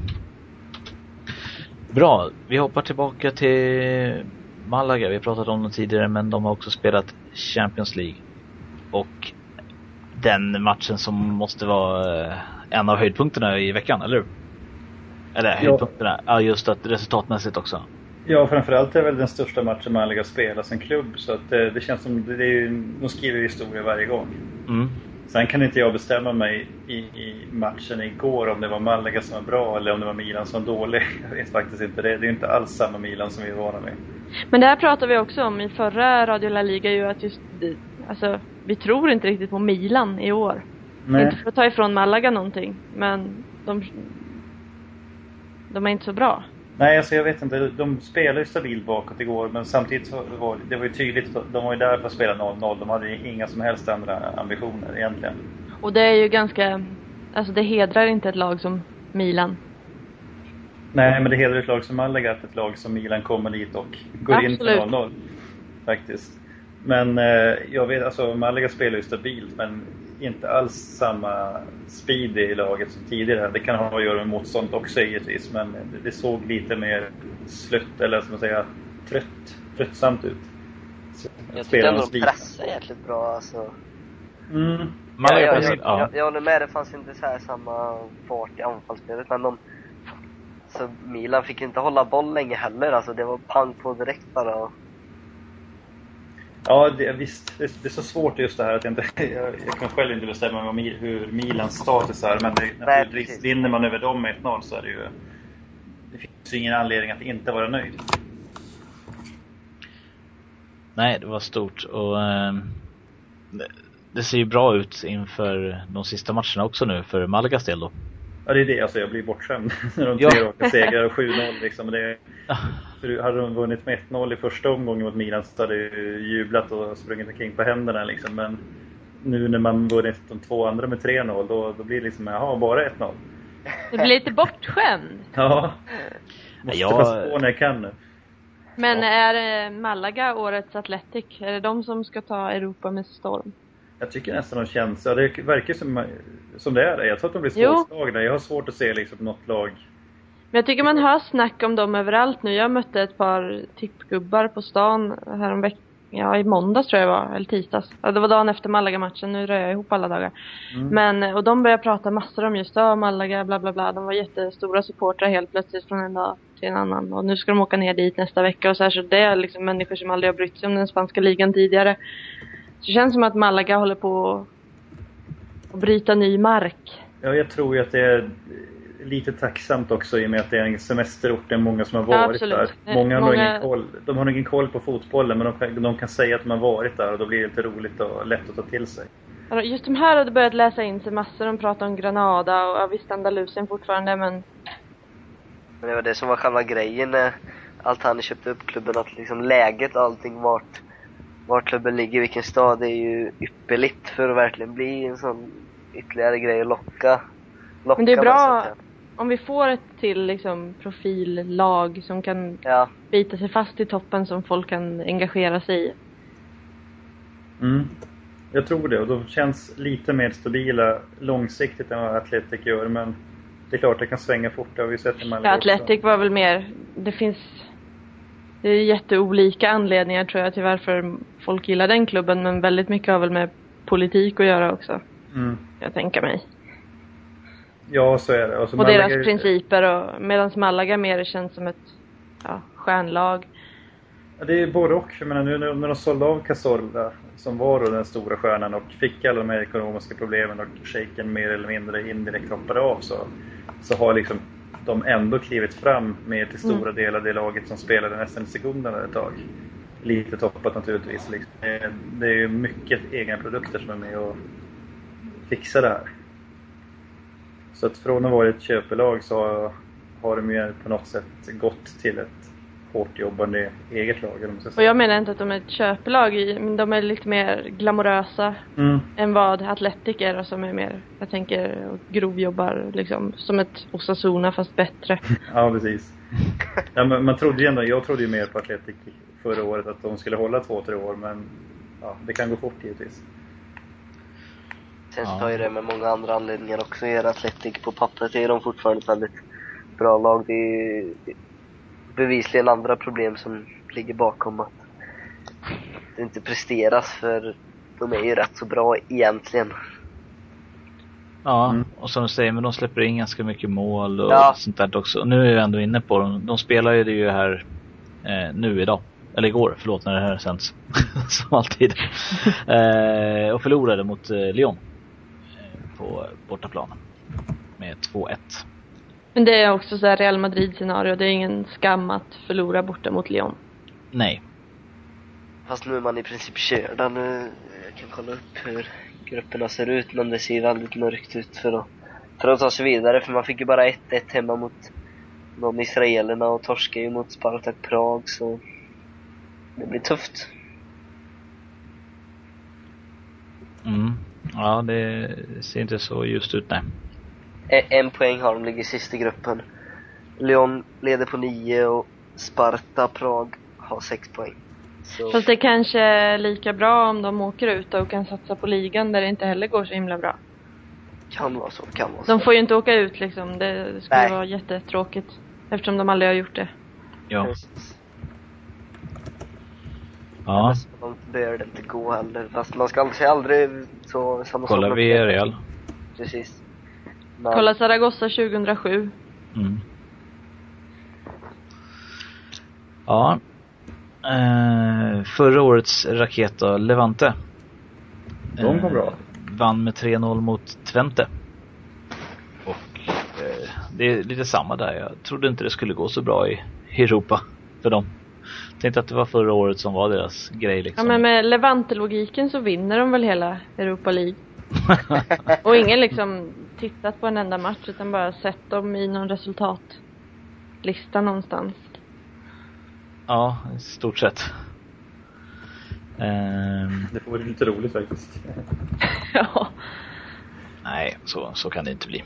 Bra, vi hoppar tillbaka till Malaga. Vi pratat om dem tidigare men de har också spelat Champions League. Och den matchen som måste vara eh, en av höjdpunkterna i veckan, eller hur? Eller höjdpunkterna, ja just att resultatmässigt också. Ja, framförallt är det väl den största matchen Malaga spelar som klubb. Så att det, det känns som, det är ju, de skriver historia varje gång. Mm. Sen kan inte jag bestämma mig i, i matchen igår om det var Malaga som var bra eller om det var Milan som var dålig. <laughs> Jag vet faktiskt inte det. Det är inte alls samma Milan som vi är vana med. Men det här pratade vi också om i förra Radio La Liga ju att just alltså vi tror inte riktigt på Milan i år. Inte för att ta ifrån Malaga någonting men de de är inte så bra. Nej, alltså jag vet inte. De spelade ju stabilt bakåt igår men samtidigt var det var ju tydligt de var ju där för att spela 0-0. De hade ju inga som helst andra ambitioner egentligen. Och det är ju ganska, alltså det hedrar inte ett lag som Milan. Nej, men det hedrar ett lag som Malaga att ett lag som Milan kommer dit och går in Absolut. för 0-0. Faktiskt. Men eh, jag vet, alltså Malaga spelar ju stabilt men inte alls samma speed i laget som tidigare. Det kan ha att göra med motstånd också givetvis men det, såg lite mer slött, eller ska man säga, trött, tröttsamt ut. Så, Jag spelarna ändå de pressar jäkligt bra alltså. Mm. Jag, pressar- jag, ja. jag, jag håller med, det fanns inte så här samma fart i anfallsspelet men de så Milan fick inte hålla boll länge heller alltså det var pang på direkt bara. Ja, det, visst. Det, det är så svårt just det här att jag inte... <laughs> Jag, jag kan själv inte bestämma mig om hur Milans status är, men det, naturligtvis, vinner man över dem med 1-0 så är det ju... Det finns ju ingen anledning att inte vara nöjd. Nej, det var stort och ehm, det, ser ju bra ut inför de sista matcherna också nu för Malagas del då. Ja, det är det. Alltså, jag blir bortskämd <laughs> när de Ja. tre raka segrar och 7-0 liksom. Det, <laughs> för hade de vunnit med 1-0 i första omgången mot Milan så hade ju jublat och sprungit omkring på händerna liksom. Men nu när man vunnit de två andra med 3-0 då, då blir det liksom, jaha, bara 1-0. Det blir lite bortskämd. <laughs> Ja. Måste Jag- passa på när jag kan nu. Men är eh, Malaga årets Atletic? Är det de som ska ta Europa med storm? Jag tycker nästan de känns, ja, det verkar som, som det är. Jag tror att de blir svårslagna. Jag har svårt att se liksom något lag. Men jag tycker man hör snack om dem överallt nu. Jag mötte ett par tippgubbar på stan häromveckan. Ja, i måndags tror jag det var, eller tisdags. Ja, det var dagen efter Malaga-matchen, nu rör jag ihop alla dagar. Mm. Men, och de började prata massor om just ja, Malaga, bla bla bla. De var jättestora supportrar helt plötsligt från en dag till en annan. Och nu ska de åka ner dit nästa vecka och så här. Så det är liksom människor som aldrig har brytt sig om den spanska ligan tidigare. Så det känns som att Malaga håller på att bryta ny mark. Ja, jag tror ju att det är lite tacksamt också i och med att det är en semesterort. Det är många som har Ja, varit absolut. där. Många, har nog Många- ingen koll. De har nog ingen koll på fotbollen men de kan, de kan säga att de har varit där och då blir det lite roligt och lätt att ta till sig. Ja, Just de här hade börjat läsa in sig massor. De pratar om Granada och ja, visst Andalusien fortfarande men Men det var det som var själva grejen när Altani köpte upp klubben, att liksom läget och allting vart, vart klubben ligger, vilken stad, det är ju ypperligt för att verkligen bli en sån ytterligare grej att locka, locka Men det är bra-. Om vi får ett till liksom profillag som kan Ja, bita sig fast i toppen som folk kan engagera sig i. Mm. Jag tror det och de känns lite mer stabila långsiktigt än vad Atletic gör men det är klart det kan svänga fort. Det har vi sett i Malaga Ja. Atletic var väl mer, det finns det är jätteolika anledningar tror jag till varför folk gillar den klubben men väldigt mycket har väl med politik att göra också. Mm. Jag tänker mig. Ja, så är det. Alltså, Och Malaga- deras principer och medan Malaga mer känns som ett ja, stjärnlag. Ja, det är både och. Jag menar, nu när de sålde av Cazorla, som var då den stora stjärnan och fick alla de här ekonomiska problemen och shaken mer eller mindre indirekt hoppade av så, så har liksom de ändå klivit fram med till stora delar det laget som spelade nästan i sekunderna ett tag. lite toppat naturligtvis. Liksom. Det, det är ju mycket egna produkter som är med och fixar det här. Så att från att vara ett köpelag så har de ju på något sätt gått till ett hårt jobbande eget lag. Och jag menar inte att de är ett köpelag, men de är lite mer glamorösa mm. än vad Atletic är som är mer, jag tänker, grovjobbar liksom, som ett Osasuna fast bättre. <laughs> ja, precis. Ja, men man trodde ju ändå, jag trodde ju mer på Atletic förra året att de skulle hålla två, tre år, men ja, det kan gå fort givetvis. Sen så tar ju det med många andra anledningar också. Er Atletic på pappret är de fortfarande ett väldigt bra lag. Det är bevisligen andra problem som ligger bakom att det inte presteras för de är ju rätt så bra egentligen. Ja, mm. och som du säger, men de släpper in ganska mycket mål och ja. sånt där också. Och nu är jag ändå inne på dem. De spelar ju det ju här eh, nu idag. Eller igår, förlåt när det här sänds. <laughs> som alltid. <laughs> eh, och förlorade mot eh, Lyon. På bortaplan. Med 2-1. Men det är också så här Real Madrid-scenario. Det är ingen skam att förlora borta mot Lyon. Nej. Fast nu är man i princip körda. Nu, jag kan kolla upp hur grupperna ser ut, men det ser väldigt mörkt ut för att, för att ta sig vidare. För man fick ju bara 1-1 hemma mot de israelerna och torskade ju mot Spartak Prag, så det blir tufft. Mm. Ja, det ser inte så ljust ut, nej. En poäng har de, ligger sist i gruppen. Lyon leder på nio och Sparta Prag har sex poäng. Så. Fast det kanske är lika bra om de åker ut och kan satsa på ligan där det inte heller går så himla bra. Kan vara så, kan vara så. De får ju inte åka ut liksom. Det skulle Nej. vara jättetråkigt. Eftersom de aldrig har gjort det. Ja. Precis. Ja. Så bör det inte gå heller. Fast man ska aldrig, aldrig så samma Kolla VRL. Precis. Men... Kolla Zaragoza 2007. Mm. Ja. Eh, förra årets raket då, Levante. De kom bra. Eh, vann med 3-0 mot Twente. Och eh, det är lite samma där. Jag trodde inte det skulle gå så bra i Europa för dem. Tänkte att det var förra året som var deras grej liksom. Ja men med Levante-logiken så vinner de väl hela Europa League. <laughs> och ingen liksom tittat på en enda match utan bara sett dem i någon resultatlista någonstans. Ja, i stort sett. Um... Det vore lite roligt faktiskt. <laughs> ja. Nej, så, så kan det inte bli.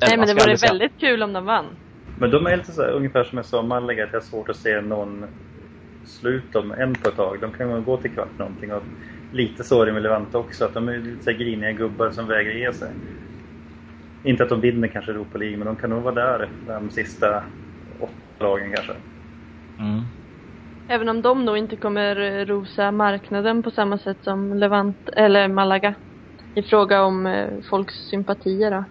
Nej, men det vore väldigt kul om de vann. Men de är lite så här, ungefär som jag sa om Malaga, att jag har svårt att se någon slut om en på ett tag. De kan gå till kvart någonting. Och lite så är det med Levante också, att de är lite så griniga gubbar som vägrar ge sig. Inte att de vinner kanske Europa League, men de kan nog vara där de sista åtta lagen kanske. Mm. Även om de nog inte kommer rosa marknaden på samma sätt som Levant, eller Malaga. I fråga om eh, folks sympatier då.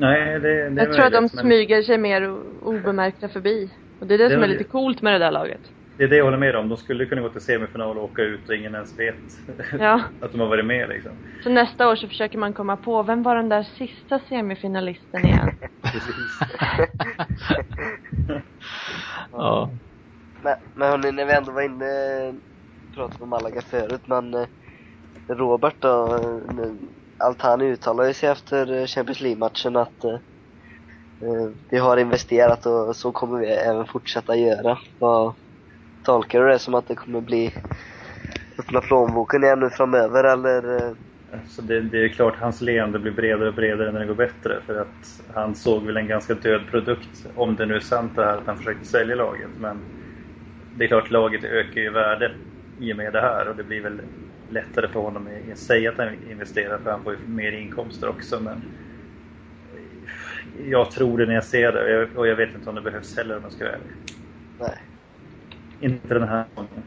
Nej, det, det Jag tror att de smyger sig mer obemärkta förbi. Och det är det, det som är lite coolt med det där laget. Det är det jag håller med om. De skulle kunna gå till semifinal och åka ut och ingen ens vet <laughs> ja. att de har varit med liksom. Så nästa år så försöker man komma på, vem var den där sista semifinalisten igen? <laughs> Precis. <laughs> ja. Men, men hörni, när vi ändå var inne, pratade om Malaga förut, men eh, Robert då, Altani uttalade sig efter eh, Champions League-matchen att eh, eh, vi har investerat och så kommer vi även fortsätta göra. Vad, Tolkar du det som att det kommer bli öppna plånboken igen nu framöver eller? Så det, det är klart hans leende blir bredare och bredare när det går bättre för att han såg väl en ganska död produkt om det nu är sant det här att han försökte sälja laget men det är klart laget ökar ju värde i och med det här och det blir väl lättare för honom att säga att han investerar för han får ju mer inkomster också men jag tror det när jag ser det och jag vet inte om det behövs heller om jag ska vara ärlig. Nej. Inte den här gången.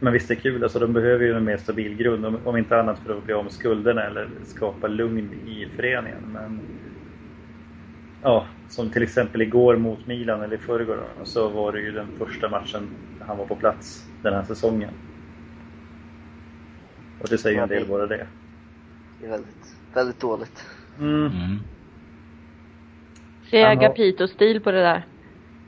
Men visst är det kul, alltså de behöver ju en mer stabil grund, om, om inte annat för att bli med skulderna eller skapa lugn i föreningen. Men ja, som till exempel igår mot Milan, eller i förrgår, så var det ju den första matchen han var på plats den här säsongen. Och det säger ju en del bara det. Det är väldigt, väldigt dåligt. Mm. mm. Se Agapito-stil på det där.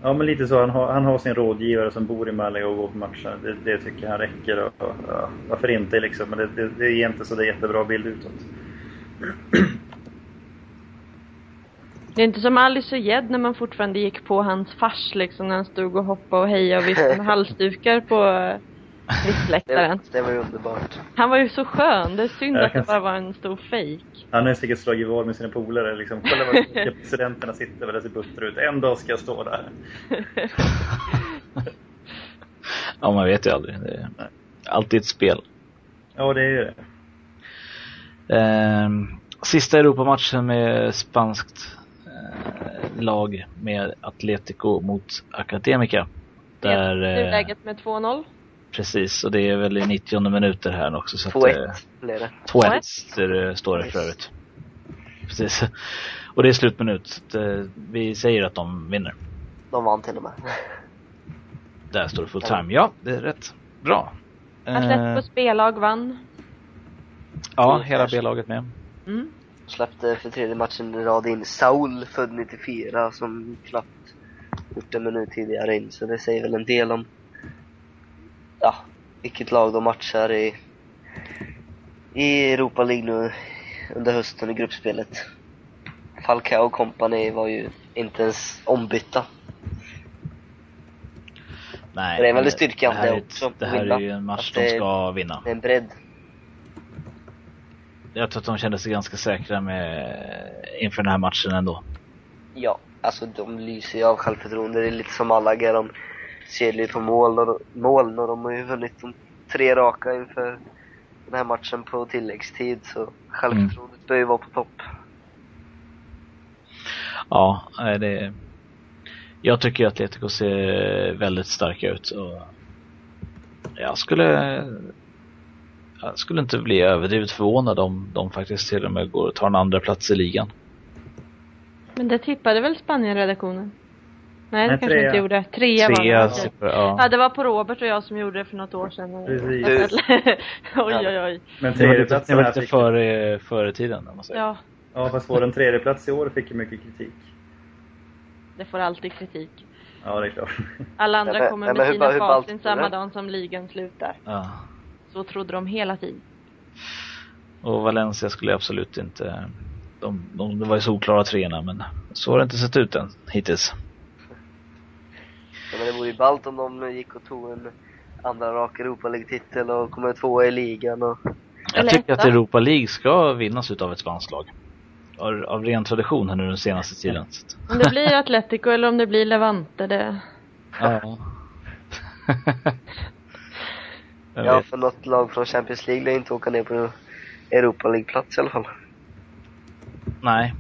Ja, men lite så. Han har, han har sin rådgivare som bor i Malaga och går på matcherna. Det, det tycker han räcker. Och, och, ja, varför inte liksom? Men det, det, det ger inte så det jättebra bild utåt. Det är inte som Alice och Jed när man fortfarande gick på hans fars liksom när han stod och hoppade och hejade och viftade med <laughs> halsdukar på eh, VIP-läktaren. Det, det var ju underbart. Han var ju så skön. Det är synd att det bara var en stor fejk. Han har ju säkert slagit vad med sina polare. Liksom. Kolla olika <laughs> presidenterna sitter där ser buttra ut. En dag ska jag stå där. <laughs> Ja, man vet ju aldrig. Det är alltid ett spel. Ja, det är ju det. Ehm, sista Europamatchen med spanskt eh, lag med Atletico mot Academica. Där, Det är eh, läget med 2-0. precis, och det är väl i 90 minuter här också. Så att, 2-1 eh, blev det. 2-1 det står det för övrigt. Precis. Och det är slutminut. Eh, vi säger att de vinner. De vann till och med. Där står det full time. Ja, det är rätt. Bra. Atleticos B-lag vann. ja, hela B-laget med. Mm. Släppte för tredje matchen i rad in Saul, född 94, som knappt gjort en minut tidigare in. Så det säger väl en del om ja, vilket lag de matchar i, i Europa League nu under hösten i gruppspelet. Falcao och company var ju inte ens ombytta. Nej, Det är väl styrkan det här, det är, också, det här är ju en match de det- ska vinna. Med en bredd. Jag tror att de kände sig ganska säkra med, inför den här matchen ändå. Ja, alltså de lyser ju av självförtroende. Det är lite som Malaga, de ser ju på mål och, mål och de har ju vunnit de tre raka inför den här matchen på tilläggstid. Så självförtroendet bör ju vara på topp. Ja, det Jag tycker att Atletico ser väldigt starka ut och jag skulle jag skulle inte bli överdrivet förvånad om de faktiskt till och med går och tar en andra plats i ligan. Men det tippade väl Spanien-redaktionen? Nej, det Nej, kanske trea. inte gjorde. Trea, var Trea, det. okej. super, Ja, ja. det var på Robert och jag som gjorde det för något år sedan. Precis. <laughs> oj, oj, oj. Men Det var lite, tredjeplatsen det var lite före, före tiden om man säger. Ja, Ja, fast vår tredjeplats i år fick ju mycket kritik. det får alltid kritik. Ja, det är klart. Alla andra kommer med sina facit det? samma dag som ligan slutar. Ja. Så trodde de hela tiden. Och Valencia skulle jag absolut inte de, de, det var ju solklara treorna men så har det inte sett ut än hittills. Ja, men det vore ju ballt om de gick och tog en andra rak Europa League-titel och kommer tvåa i ligan och Jag tycker att. Europa League ska vinnas utav ett spanskt lag. Av, av ren tradition här nu den senaste tiden. Om det blir Atletico eller om det blir Levante, det... ja. <laughs> Jag ja, för något lag från Champions League lär inte åka ner på Europa League-plats i alla fall. Nej.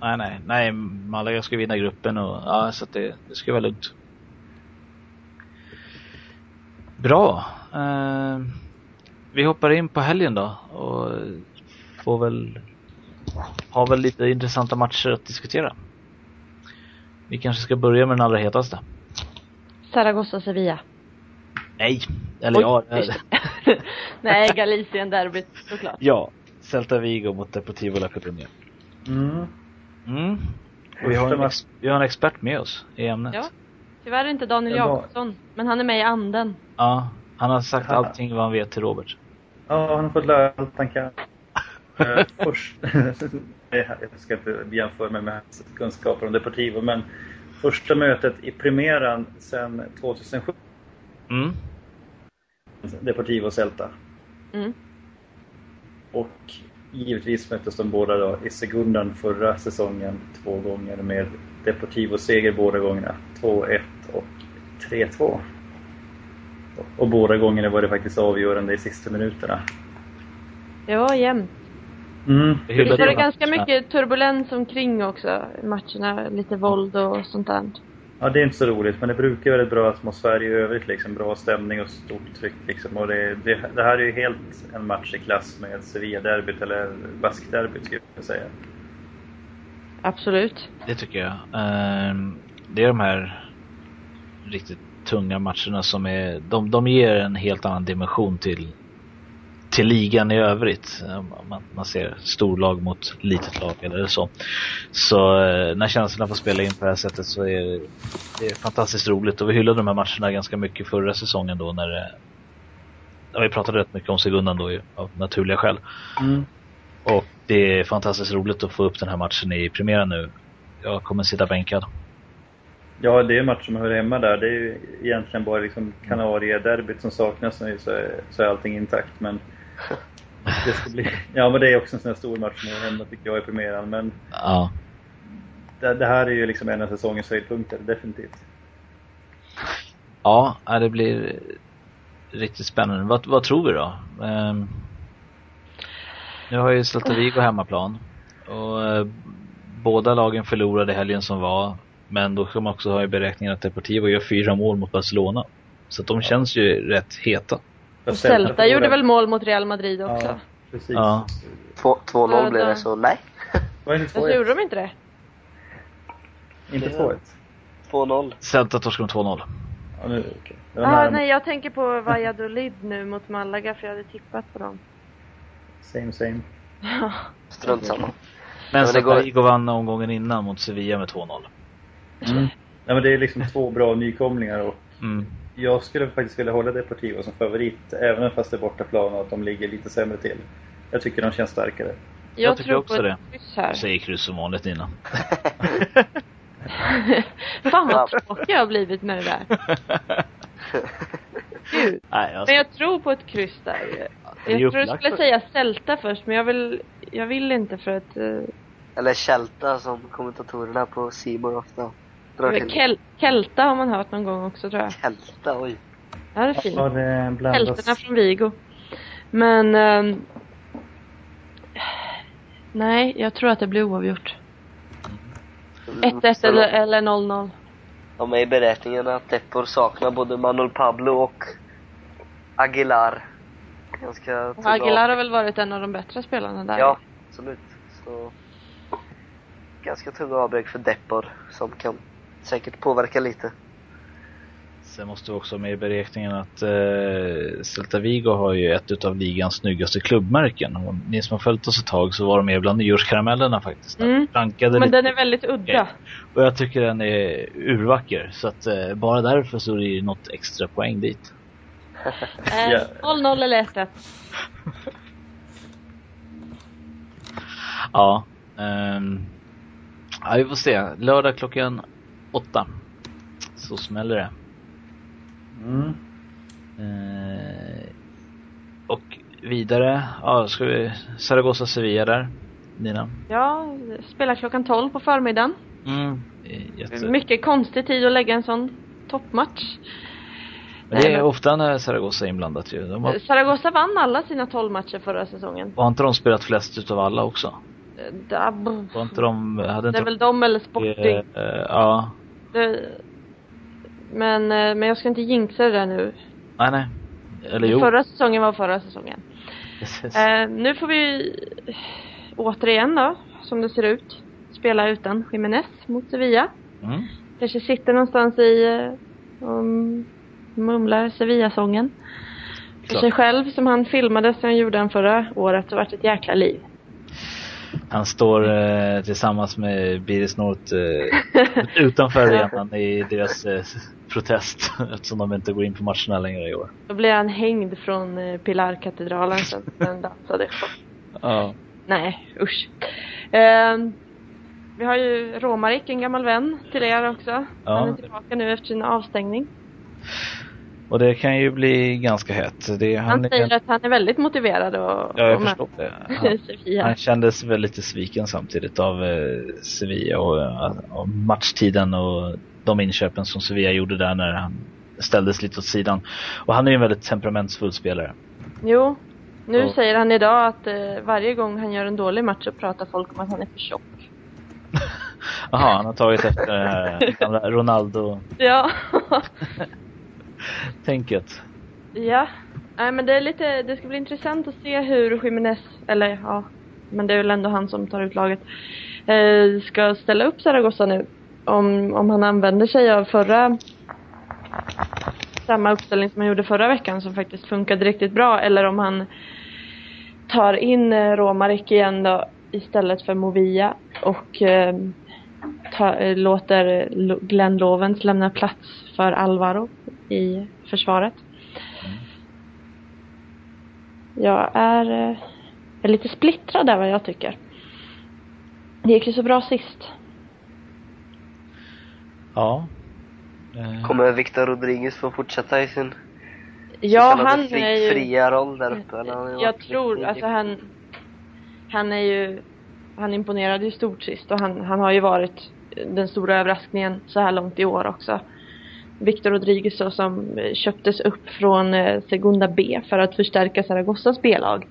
Nej, nej, nej, Malaga ska vinna gruppen och ja, så att det, det ska vara lugnt. Bra. Eh, vi hoppar in på helgen då och får väl ha väl lite intressanta matcher att diskutera. Vi kanske ska börja med den allra hetaste. Zaragoza-Sevilla. Nej, eller ja. <laughs> Oj. Nej, Galicien-derbyt såklart. Ja, Celta Vigo mot Deportivo La Coruña. Mm. Mm. Och vi, har en vi har en expert med oss i ämnet. Ja. Tyvärr inte Daniel Jakobsson, men han är med i anden. Ja, han har sagt Ja. allting vad han vet till Robert. Ja, han har fått lära allt han kan. <laughs> Eh, Först, <laughs> jag ska inte jämföra mig med hans kunskaper om Deportivo, men första mötet i Primeran sedan 2007, Mm. Deportivo och Celta. Mm. Och givetvis möttes de båda då i sekundan förra säsongen två gånger med Deportivo seger båda gångerna. 2-1 och 3-2. Och båda gångerna var det faktiskt avgörande i sista minuterna. Det var jämnt. Mm. Var det bedömer- ganska mycket turbulens omkring också matcherna, lite våld och sånt där. Ja, det är inte så roligt, men det brukar vara ett bra atmosfär i övrigt. Liksom. Bra stämning och stort tryck. Liksom. Och det, det, det här är ju helt en match i klass med Sevilla-derbyt, eller Bask-derbyt skulle jag säga. Absolut. Det tycker jag. Ehm, det är de här riktigt tunga matcherna som är, de, de ger en helt annan dimension till, till ligan i övrigt. Man, man ser storlag mot litet lag eller så. Så eh, när känslorna får spela in på det här sättet så är det, det är fantastiskt roligt. Och vi hyllade de här matcherna ganska mycket förra säsongen då när det, ja, vi pratade rätt mycket om Segundan då av naturliga skäl. Mm. Och det är fantastiskt roligt att få upp den här matchen i premiären nu. Jag kommer sitta bänkad. Ja, det är en match som hör hemma där. Det är ju egentligen bara liksom Kanariederbyt som saknas nu så är, så är allting intakt. Men <laughs> det ska bli... Ja, men det är också en sån här stor match som hör hemma tycker jag i premiären. Men Ja. det, det här är ju liksom en av säsongens höjdpunkter, definitivt. Ja, ja, det blir riktigt spännande. Vad, vad tror vi då? Ehm, nu har ju Celta Vigo hemmaplan. Och eh, båda lagen förlorade helgen som var. Men då ska man också ha i beräkningen att Deportivo gör fyra mål mot Barcelona. Så att de känns ju rätt heta. Och Celta gjorde väl mål mot Real Madrid också? Ja, precis. Ja. Två- 2-0 blev det, så nej. <laughs> Var det Men så 2-1? gjorde de inte det? Inte 2-1? 2-0. Celta torskade med 2-0. Ja, nu, var Ah, nej, jag tänker på Valladolid nu mot Malaga för jag hade tippat på dem. Same same. Ja. Strunt samma. Men men det Celta går- vann omgången innan mot Sevilla med 2-0. Mm. Nej, men det är liksom två bra nykomlingar och Mm. Jag skulle faktiskt vilja hålla Deportivo som favorit även fast det är bortaplan och att de ligger lite sämre till. Jag tycker de känns starkare. Jag, tycker tror också på det. här. Jag säger kryss som vanligt Nina. <laughs> Fan vad tråkig jag har blivit med det där. Gud. <laughs> Nej, jag Men jag tror på ett kryss där. är Jag tror jag skulle för- säga Celta först men jag vill, jag vill inte för att uh, Eller Kälta som kommentatorerna på Simon ofta. Kel, Kelta har man hört någon gång också tror jag. Kälta, oj. Ja det är fint. Blandas... Kelterna från Vigo. Men ehm, Nej, jag tror att det blir oavgjort. 1-1 Så eller, eller 0-0. De är i beräkningen att Depor saknar både Manuel Pablo och Aguilar. Ganska Och Aguilar har väl varit en av de bättre spelarna där. Ja, absolut. Så ganska tunga avbräck för Depor som kan säkert påverka lite. Sen måste vi också ha med i beräkningen att eh, Celta Vigo har ju ett utav ligans snyggaste klubbmärken. Och ni som har följt oss ett tag så var de med bland nyårskaramellerna faktiskt. Mm. Rankade Men lite. den är väldigt udda. Och jag tycker den är urvacker. Så att eh, bara därför så är det ju något extra poäng dit. <laughs> Eh, Ja. 0-0 eller 1-1. Ja. ehm, ja, vi får se. Lördag klockan åtta. Så smäller det. Mm. Eh, och vidare, ja, ska vi Zaragoza Sevilla där. Nina. Ja, spelar klockan 12 på förmiddagen. Mm. Jätte... Mycket konstig tid att lägga en sån toppmatch. Men det Nej, är men- ofta när Zaragoza är inblandat ju. De har, Zaragoza vann alla sina 12 matcher förra säsongen. har inte de spelat flest utav alla också? Eh, da- b- Var inte de, hade Det inte är väl de eller Sporting. Eh, eh, ja. Det, men, eh, men jag ska inte jinxa det där nu. Nej, nej. Eller jo. Förra säsongen var förra säsongen. Eh, nu får vi återigen då, som det ser ut, spela utan Jiménez mot Sevilla. Mm. Kanske sitter någonstans i eh, och mumlar Sevilla-sången. För sig själv som han filmade som han gjorde den förra året och varit ett jäkla liv. Han står eh, tillsammans med Biris North eh, utanför <laughs> arenan i deras eh, protest <laughs> eftersom de inte går in på matcherna längre i år. Då blev han hängd från eh, Pilarkatedralen sen den dansade. Ja. Nej, usch. Ehm, vi har ju Romarik, en gammal vän till er också. Ja. Han är tillbaka nu efter sin avstängning. Och det kan ju bli ganska hett. Det, Han, han, säger att han är väldigt motiverad att ja, jag att förstår det. <laughs> Han, han kändes väl lite sviken samtidigt av eh, Sevilla och, eh, och matchtiden och de inköpen som Sevilla gjorde där när han ställdes lite åt sidan. Och han är ju en väldigt temperamentsfull spelare. Jo, nu Ja. säger han idag att eh, varje gång han gör en dålig match så pratar folk om att han är för tjock. <laughs> Jaha, han har tagit efter det här gamla Ronaldo-tänket. <laughs> <laughs> Tänket. ja. Nej men det är lite, det ska bli intressant att se hur Jiménez, eller ja, men det är väl ändå han som tar ut laget, eh, ska ställa upp Zaragoza nu. Om, om han använder sig av förra samma uppställning som han gjorde förra veckan som faktiskt funkade riktigt bra eller om han tar in eh, Romarik igen då istället för Movia och eh, ta, eh, låter Glenn Lovens lämna plats för Alvaro i försvaret. Jag är, eh, är lite splittrad där vad jag tycker. Det gick ju så bra sist. Ja. Eh, Kommer Victor Rodriguez få fortsätta i sin Ja, han är ju... fria roll där uppe? Eller? Jag tror, alltså han, han är ju, han imponerade ju stort sist och han, han har ju varit den stora överraskningen så här långt i år också. Victor Rodriguez då, som eh, köptes upp från eh, Segunda B för att förstärka Zaragozas B-lag.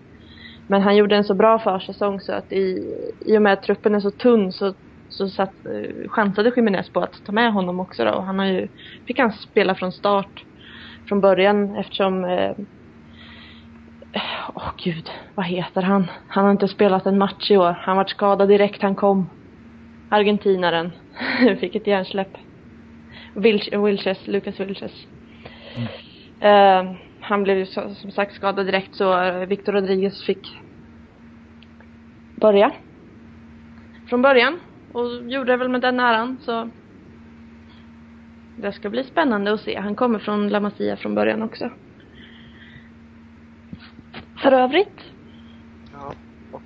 Men han gjorde en så bra försäsong så att i, i och med att truppen är så tunn så, så satt, eh, chansade Jiménez på att ta med honom också då. Och han har ju, fick han spela från start från början eftersom eh, Åh gud, vad heter han? Han har inte spelat en match i år. Han var skadad direkt han kom. Argentinaren. <laughs> Fick ett hjärnsläpp. Vilch- Wilches, Lucas Wilches. Eh, han blev ju så, som sagt skadad direkt så eh, Victor Rodriguez fick börja. Från början. Och gjorde det väl med den äran så det ska bli spännande att se. Han kommer från La Masia från början också. För övrigt. Ja,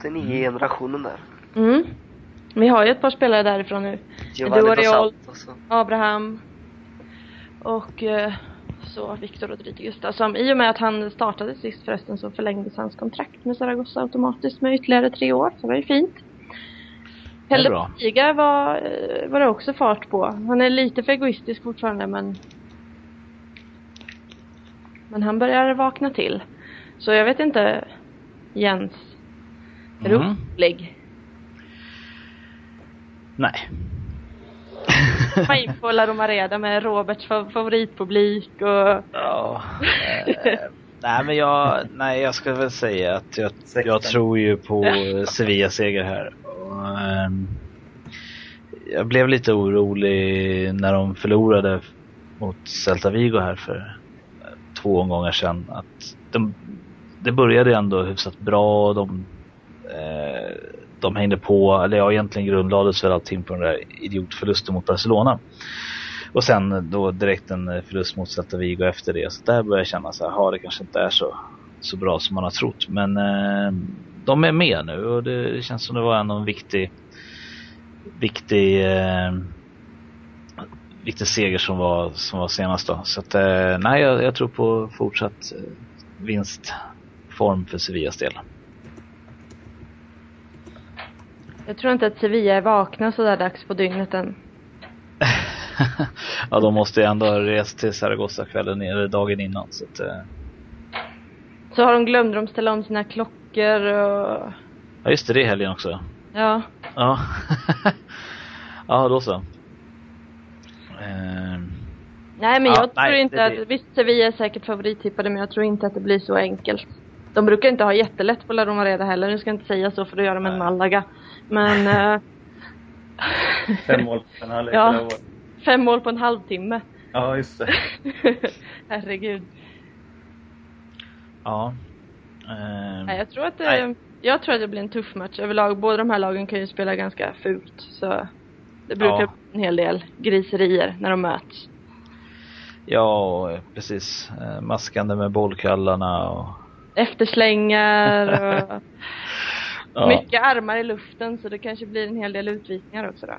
89-generationen där. Mm. Vi har ju ett par spelare därifrån nu. Giovanni. Dos Santos. och- Abraham och eh, så Victor Rodriguez då, som i och med att han startade sist förresten så förlängdes hans kontrakt med Zaragoza automatiskt med ytterligare tre år, så det var ju fint. Bra. Liga var, eh, var det också fart på. Han är lite för egoistisk fortfarande men men han börjar vakna till. Så jag vet inte Jens. Du Mhm. orolig? Nej. In på La Romareda med Roberts fa- favoritpublik och Ja. Eh, nej men jag, nej jag ska väl säga att jag, jag tror ju på Sevillas seger här. Och, ehm, jag blev lite orolig när de förlorade mot Celta Vigo här för eh, två omgångar sedan. Att de, det började ändå hyfsat bra. De, eh, de hängde på, eller ja egentligen grundlades väl allting på den där idiotförlusten mot Barcelona. Och sen då direkt en eh, förlust mot Celta Vigo efter det. Så där börjar jag känna så här, "Ha, det kanske inte är så, så bra som man har trott. Men eh, de är med nu och det känns som det var en viktig, viktig, eh, viktig seger som var, som var senast då. Så att, eh, nej, jag, jag tror på fortsatt eh, vinstform för Sevillas del jag tror inte att Sevilla är vakna så där dags på dygnet än. <laughs> ja, de måste ju ändå ha rest till Zaragoza kvällen, eller dagen innan. Så att, eh, Så har de glömde de ställa om sina klockor och ja, just det, det är helgen också. ja. Ja. <laughs> ja, då så. Ehm, Nej men Ja, jag tror nej, inte det att, blir- visst Sevilla är säkert favorittippade men jag tror inte att det blir så enkelt. De brukar inte ha jättelätt på La Romareda heller, nu ska jag inte säga så för då gör de en. Malaga. Men <laughs> eh, Fem mål på en halvlek <laughs> Ja. fem mål på en halvtimme. Ja, just det. <laughs> Herregud. ja. Nej, jag tror att det, Nej. jag tror att det blir en tuff match överlag. Båda de här lagen kan ju spela ganska fult så det brukar Ja. bli en hel del griserier när de möts. ja, eh, precis. Eh, maskande med bollkallarna och... Efterslängar och <laughs> Ja, mycket armar i luften så det kanske blir en hel del utvisningar också då.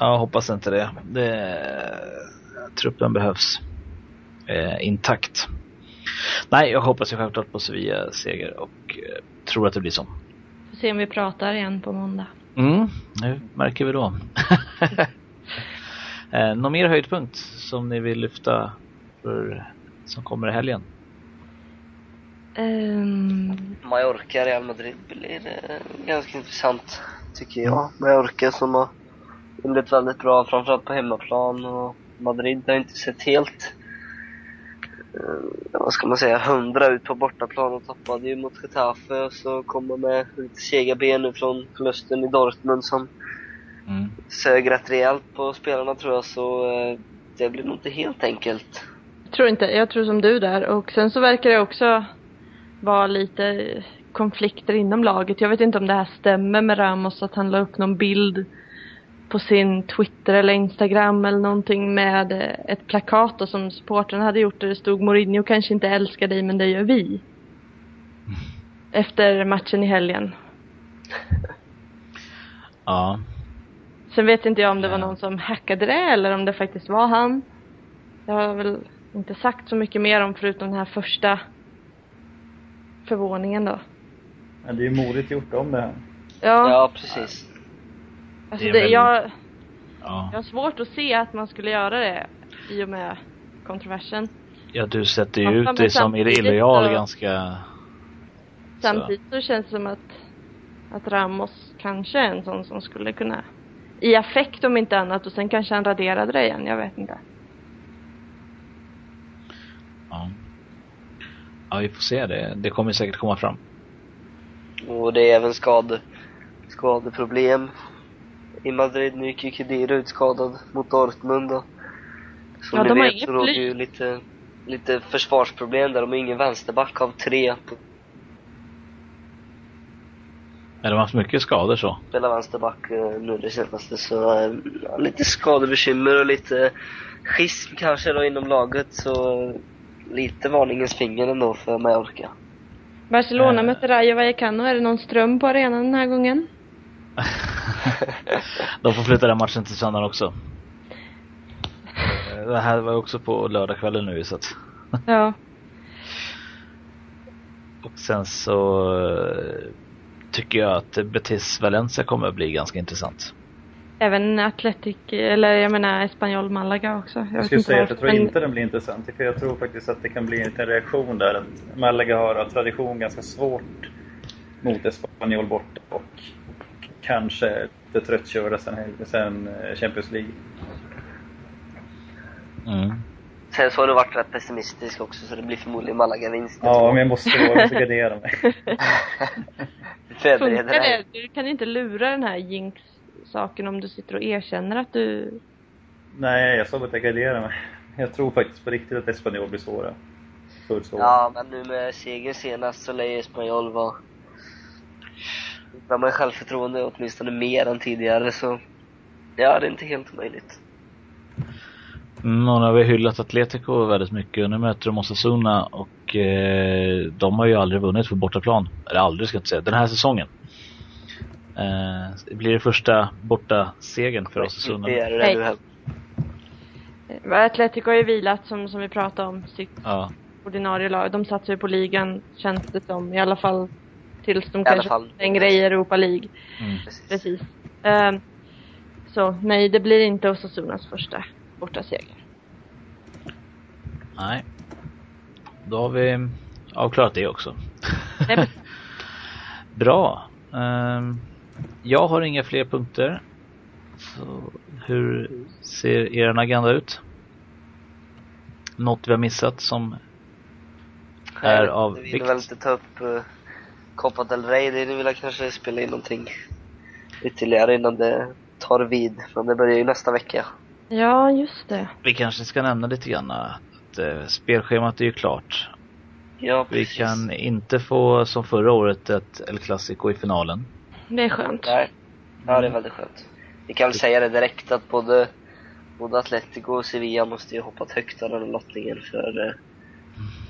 ja hoppas inte det. det truppen behövs eh, intakt. Nej, jag hoppas ju självklart på Sevilla seger och eh, tror att det blir så. Får se om vi pratar igen på måndag. Mm, nu märker vi då. <laughs> eh, någon mer höjdpunkt som ni vill lyfta för, som kommer i helgen? Ehm, Mallorca, Real Madrid blir eh, ganska intressant tycker jag. Mallorca som har inlett väldigt bra, framförallt på hemmaplan och Madrid har inte sett helt eh, vad ska man säga, hundra ut på bortaplan och tappade ju mot Getafe och så kommer med lite sega ben nu från förlusten i Dortmund som Mm. sög rätt rejält på spelarna tror jag så eh, det blir nog inte helt enkelt. jag tror inte, jag tror som du där och sen så verkar det också vara lite konflikter inom laget. Jag vet inte om det här stämmer med Ramos att han la upp någon bild på sin Twitter eller Instagram eller någonting med ett plakat då, som supportrarna hade gjort där det stod Mourinho kanske inte älskar dig men det gör vi. Efter matchen i helgen. <laughs> Ja. Sen vet inte jag om det var någon som hackade det eller om det faktiskt var han. Jag har väl inte sagt så mycket mer om förutom den här första förvåningen då. Men det är ju modigt gjort om det här. Ja, Ja, precis. alltså det är det, väl- jag, Ja. jag har svårt att se att man skulle göra det i och med kontroversen. ja, du sätter ju Ja, ut dig som illojal så- ganska... Samtidigt så känns det som att, att Ramos kanske är en sån som skulle kunna i affekt om inte annat och sen kanske han raderade det igen, jag vet inte. Ja. Ja, vi får se. Det, det kommer säkert komma fram. Och det är även skade, skadeproblem i Madrid. Nu gick ju Khedira ut skadad mot Dortmund och Som Ja, ni de har vet inget så flyt. ju lite, lite försvarsproblem där. De har ingen vänsterback av tre på Men de har haft mycket skador så. spela vänsterback eh, nu det senaste. Så eh, ja, lite skadebekymmer och lite schism kanske då inom laget. Så lite varningens finger ändå för Mallorca. Barcelona Eh. möter Rayo Vallecano. Är det någon ström på arenan den här gången? <laughs> De får flytta den matchen till söndagen också. <laughs> Det här var också på lördagskvällen nu så att. Ja. <laughs> Och sen så eh, tycker jag att Betis Valencia kommer att bli ganska intressant. Även Atletic, eller jag menar Espanyol Malaga också. Jag, Jag skulle säga att jag tror men- inte den blir intressant. För jag tror faktiskt att det kan bli en liten reaktion där. Att Malaga har av tradition ganska svårt mot Espanyol borta och kanske lite tröttkörda sen, sen eh, Champions League. Mm. Sen så har du varit rätt pessimistisk också så det blir förmodligen Malaga-vinst. Ja, men jag måste, måste gardera mig. <laughs> Funkar det? Du kan inte lura den här jinx-saken om du sitter och erkänner att du... Nej, jag sa bara att jag garderar mig. Jag tror faktiskt på riktigt att Espanyol blir svåra. Först Ja, men nu med seger senast så lär ju Espanyol vara de har självförtroende åtminstone mer än tidigare så ja, det är inte helt möjligt. Mm, nu har vi hyllat Atletico väldigt mycket och nu möter de Osasuna och eh, de har ju aldrig vunnit på bortaplan. Eller aldrig ska jag inte säga, den här säsongen. Eh, det blir det första borta segern för Osasuna. Det är det här. Atletico har ju vilat som, som vi pratade om, sitt Ja, ordinarie lag. De satsar ju på ligan, känns det som. I alla fall tills de alla kanske fall. en grej i Europa League. mm. Precis. Precis. Ehm, så nej, det blir inte Osasunas första borta seger. nej. Då har vi avklarat det också. <laughs> Bra. Ehm, jag har inga fler punkter. Så hur ser er agenda ut? Något vi har missat som är av Vi vill vikt? väl inte ta upp uh, Copa del Rey, det vill jag kanske spela in någonting ytterligare innan det tar vid. Men det börjar ju nästa vecka. Ja, just det. Vi kanske ska nämna lite grann att eh, spelschemat är ju klart. Ja, Vi precis. kan inte få som förra året ett El Clasico i finalen. Det är skönt. Nej. Ja, det är väldigt skönt. Vi kan väl säga det direkt att både, både Atletico och Sevilla måste ju hoppat högt av den här lottningen för eh,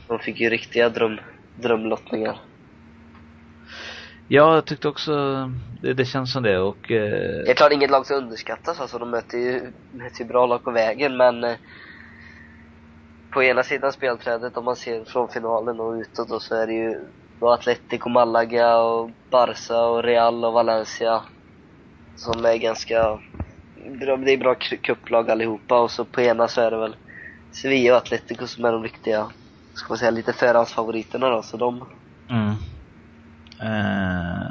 de fick ju riktiga dröm, drömlottningar. Ja, jag tyckte också det, det känns som det och eh, Det är klart inget lag ska underskattas, alltså de möter ju, möter ju bra lag på vägen men eh, på ena sidan spelträdet om man ser från finalen och utåt då, så är det ju och Atletico, Malaga och Barca och Real och Valencia. Som är ganska bra, det är bra kupplag allihopa. Och så på ena så är det väl Sevilla och Atletico som är de riktiga, ska man säga, lite förhandsfavoriterna då, så de Mm. Eh,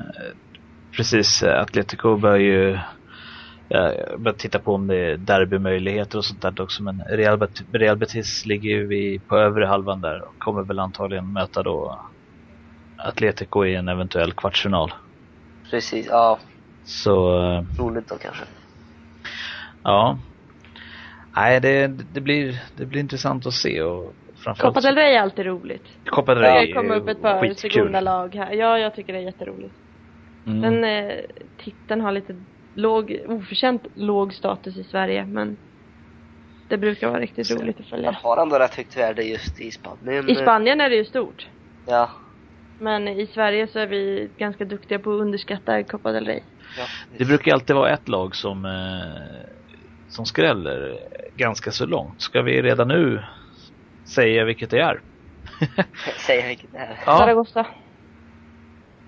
precis, Atletico bör ju jag börjar titta på om det är derbymöjligheter och sånt där också. Men Real, Bet- Real Betis ligger ju på övre halvan där och kommer väl antagligen möta då Atletico i en eventuell kvartsfinal. precis, ja, Så eh, roligt då kanske. ja. Nej, det, det, blir, det blir intressant att se och Framförallt Copa del Rey är alltid roligt. Copa del Det Rey ska komma upp ett par segunda lag här. Ja, jag tycker det är jätteroligt. Mm. Den eh, titeln har lite låg, oförtjänt låg status i Sverige, men det brukar vara riktigt roligt att följa. har ändå rätt högt värde just i Spanien. I Spanien är det ju stort. Ja. Men i Sverige så är vi ganska duktiga på att underskatta Copa del Rey. ja Det brukar alltid vara ett lag som, eh, som skräller ganska så långt. Ska vi redan nu säga vilket det är? <laughs> Säga vilket det är. Ja, Zaragoza.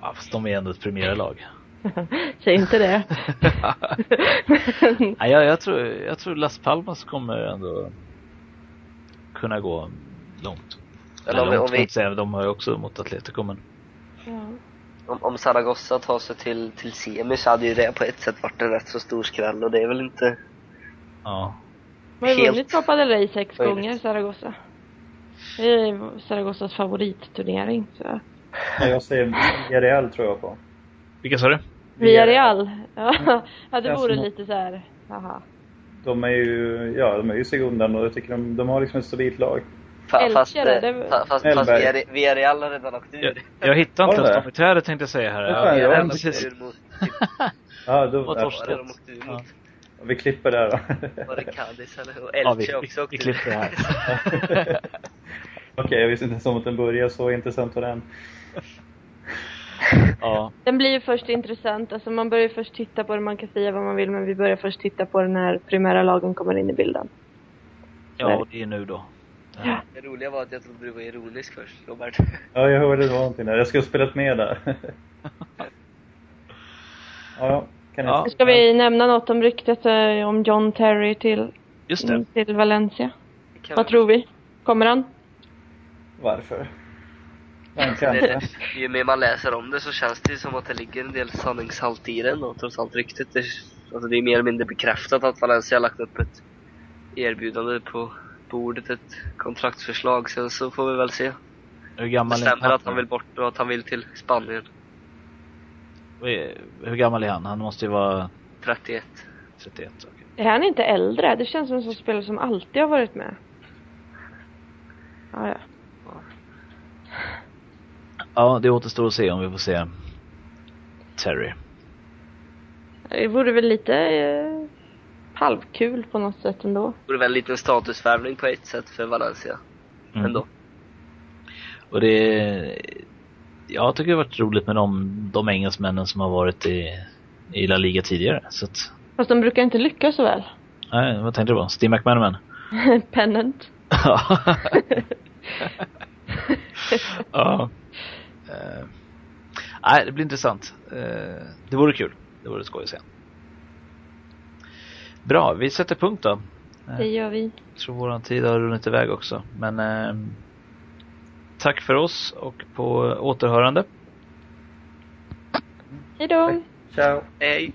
ja fast de är ändå ett premiärlag. <laughs> Säg inte det. <laughs> Nej, jag, jag, tror, jag tror Las Palmas kommer ändå kunna gå långt. Eller om Eller om vi- inte säga, de har ju också mot Atletico men ja. Om, om Zaragoza tar sig till, till semi så hade ju det på ett sätt varit en rätt så stor skräll och det är väl inte... ja. De har ju vunnit Copa del Rey sex möjligt. gånger, Zaragoza. Det är Zaragozas favoritturnering. Så. Ja, Jag säger Villarreal tror jag på. Vilka sa du? Villarreal. Ja, <laughs> ja det vore som- lite så här. Haha. De är ju, ja de är ju segundan och jag tycker de, de har liksom ett stabilt lag. Fa, Elche fast, det- fa, fast, fast Villarreal har redan åkt Jag, ur. jag hittar inte ens miträder tänkte jag säga här. Vad Ja, jag <laughs> ja, har precis. Ja, då, Och ur mot? vi klipper där då. <laughs> Var det Cadiz eller? Och Ja, vi, Elche vi, också vi åkte ur. klipper det här. <laughs> Okej, jag visste inte ens om att den började så intressant var den. Ja, Den blir ju först intressant. Alltså man börjar ju först titta på det, man kan säga vad man vill, men vi börjar först titta på det när primära lagen kommer in i bilden. ja, och det är nu då. Ja. Det roliga var att jag trodde du var ironisk först, Robert. <laughs> Ja, jag hörde det var någonting där. Jag skulle ha spelat med där. <laughs> ja, kan Ja. Ska vi nämna något om ryktet eh, om John Terry till, Just det. till Valencia? Vad tror vi? Kommer han? Varför? Det, ju mer man läser om det så känns det som att det ligger en del sanningshalt i den och trots allt ryktet. Det, alltså det är mer eller mindre bekräftat att Valencia har lagt upp ett erbjudande på bordet, ett kontraktsförslag. Sen så får vi väl se. Hur Det gammal, är stämmer att han vill bort och att han vill till Spanien. hur gammal är han? Han måste ju vara 31. 31. okej. Är han inte äldre? Det känns som en sån spelare som alltid har varit med. Ja, ja. Ja, det återstår att se om vi får se Terry. Det vore väl lite eh, halvkul på något sätt ändå. Det vore väl en liten statusvärvning på ett sätt för Valencia. Mm. Ändå. Och det jag tycker det har varit roligt med de, de engelsmännen som har varit i, i La Liga tidigare. Så att, Fast de brukar inte lyckas så väl. nej, vad tänkte du på? Steve McManaman? <laughs> Pennant. <laughs> Ja. ja. <laughs> Eh, nej, det blir intressant. Eh, det vore kul. Det vore skoj att se. Bra, vi sätter punkt då. Det gör vi. Jag tror våran tid har runnit iväg också. Men eh, tack för oss och på återhörande. Hej då! Ciao! Hej!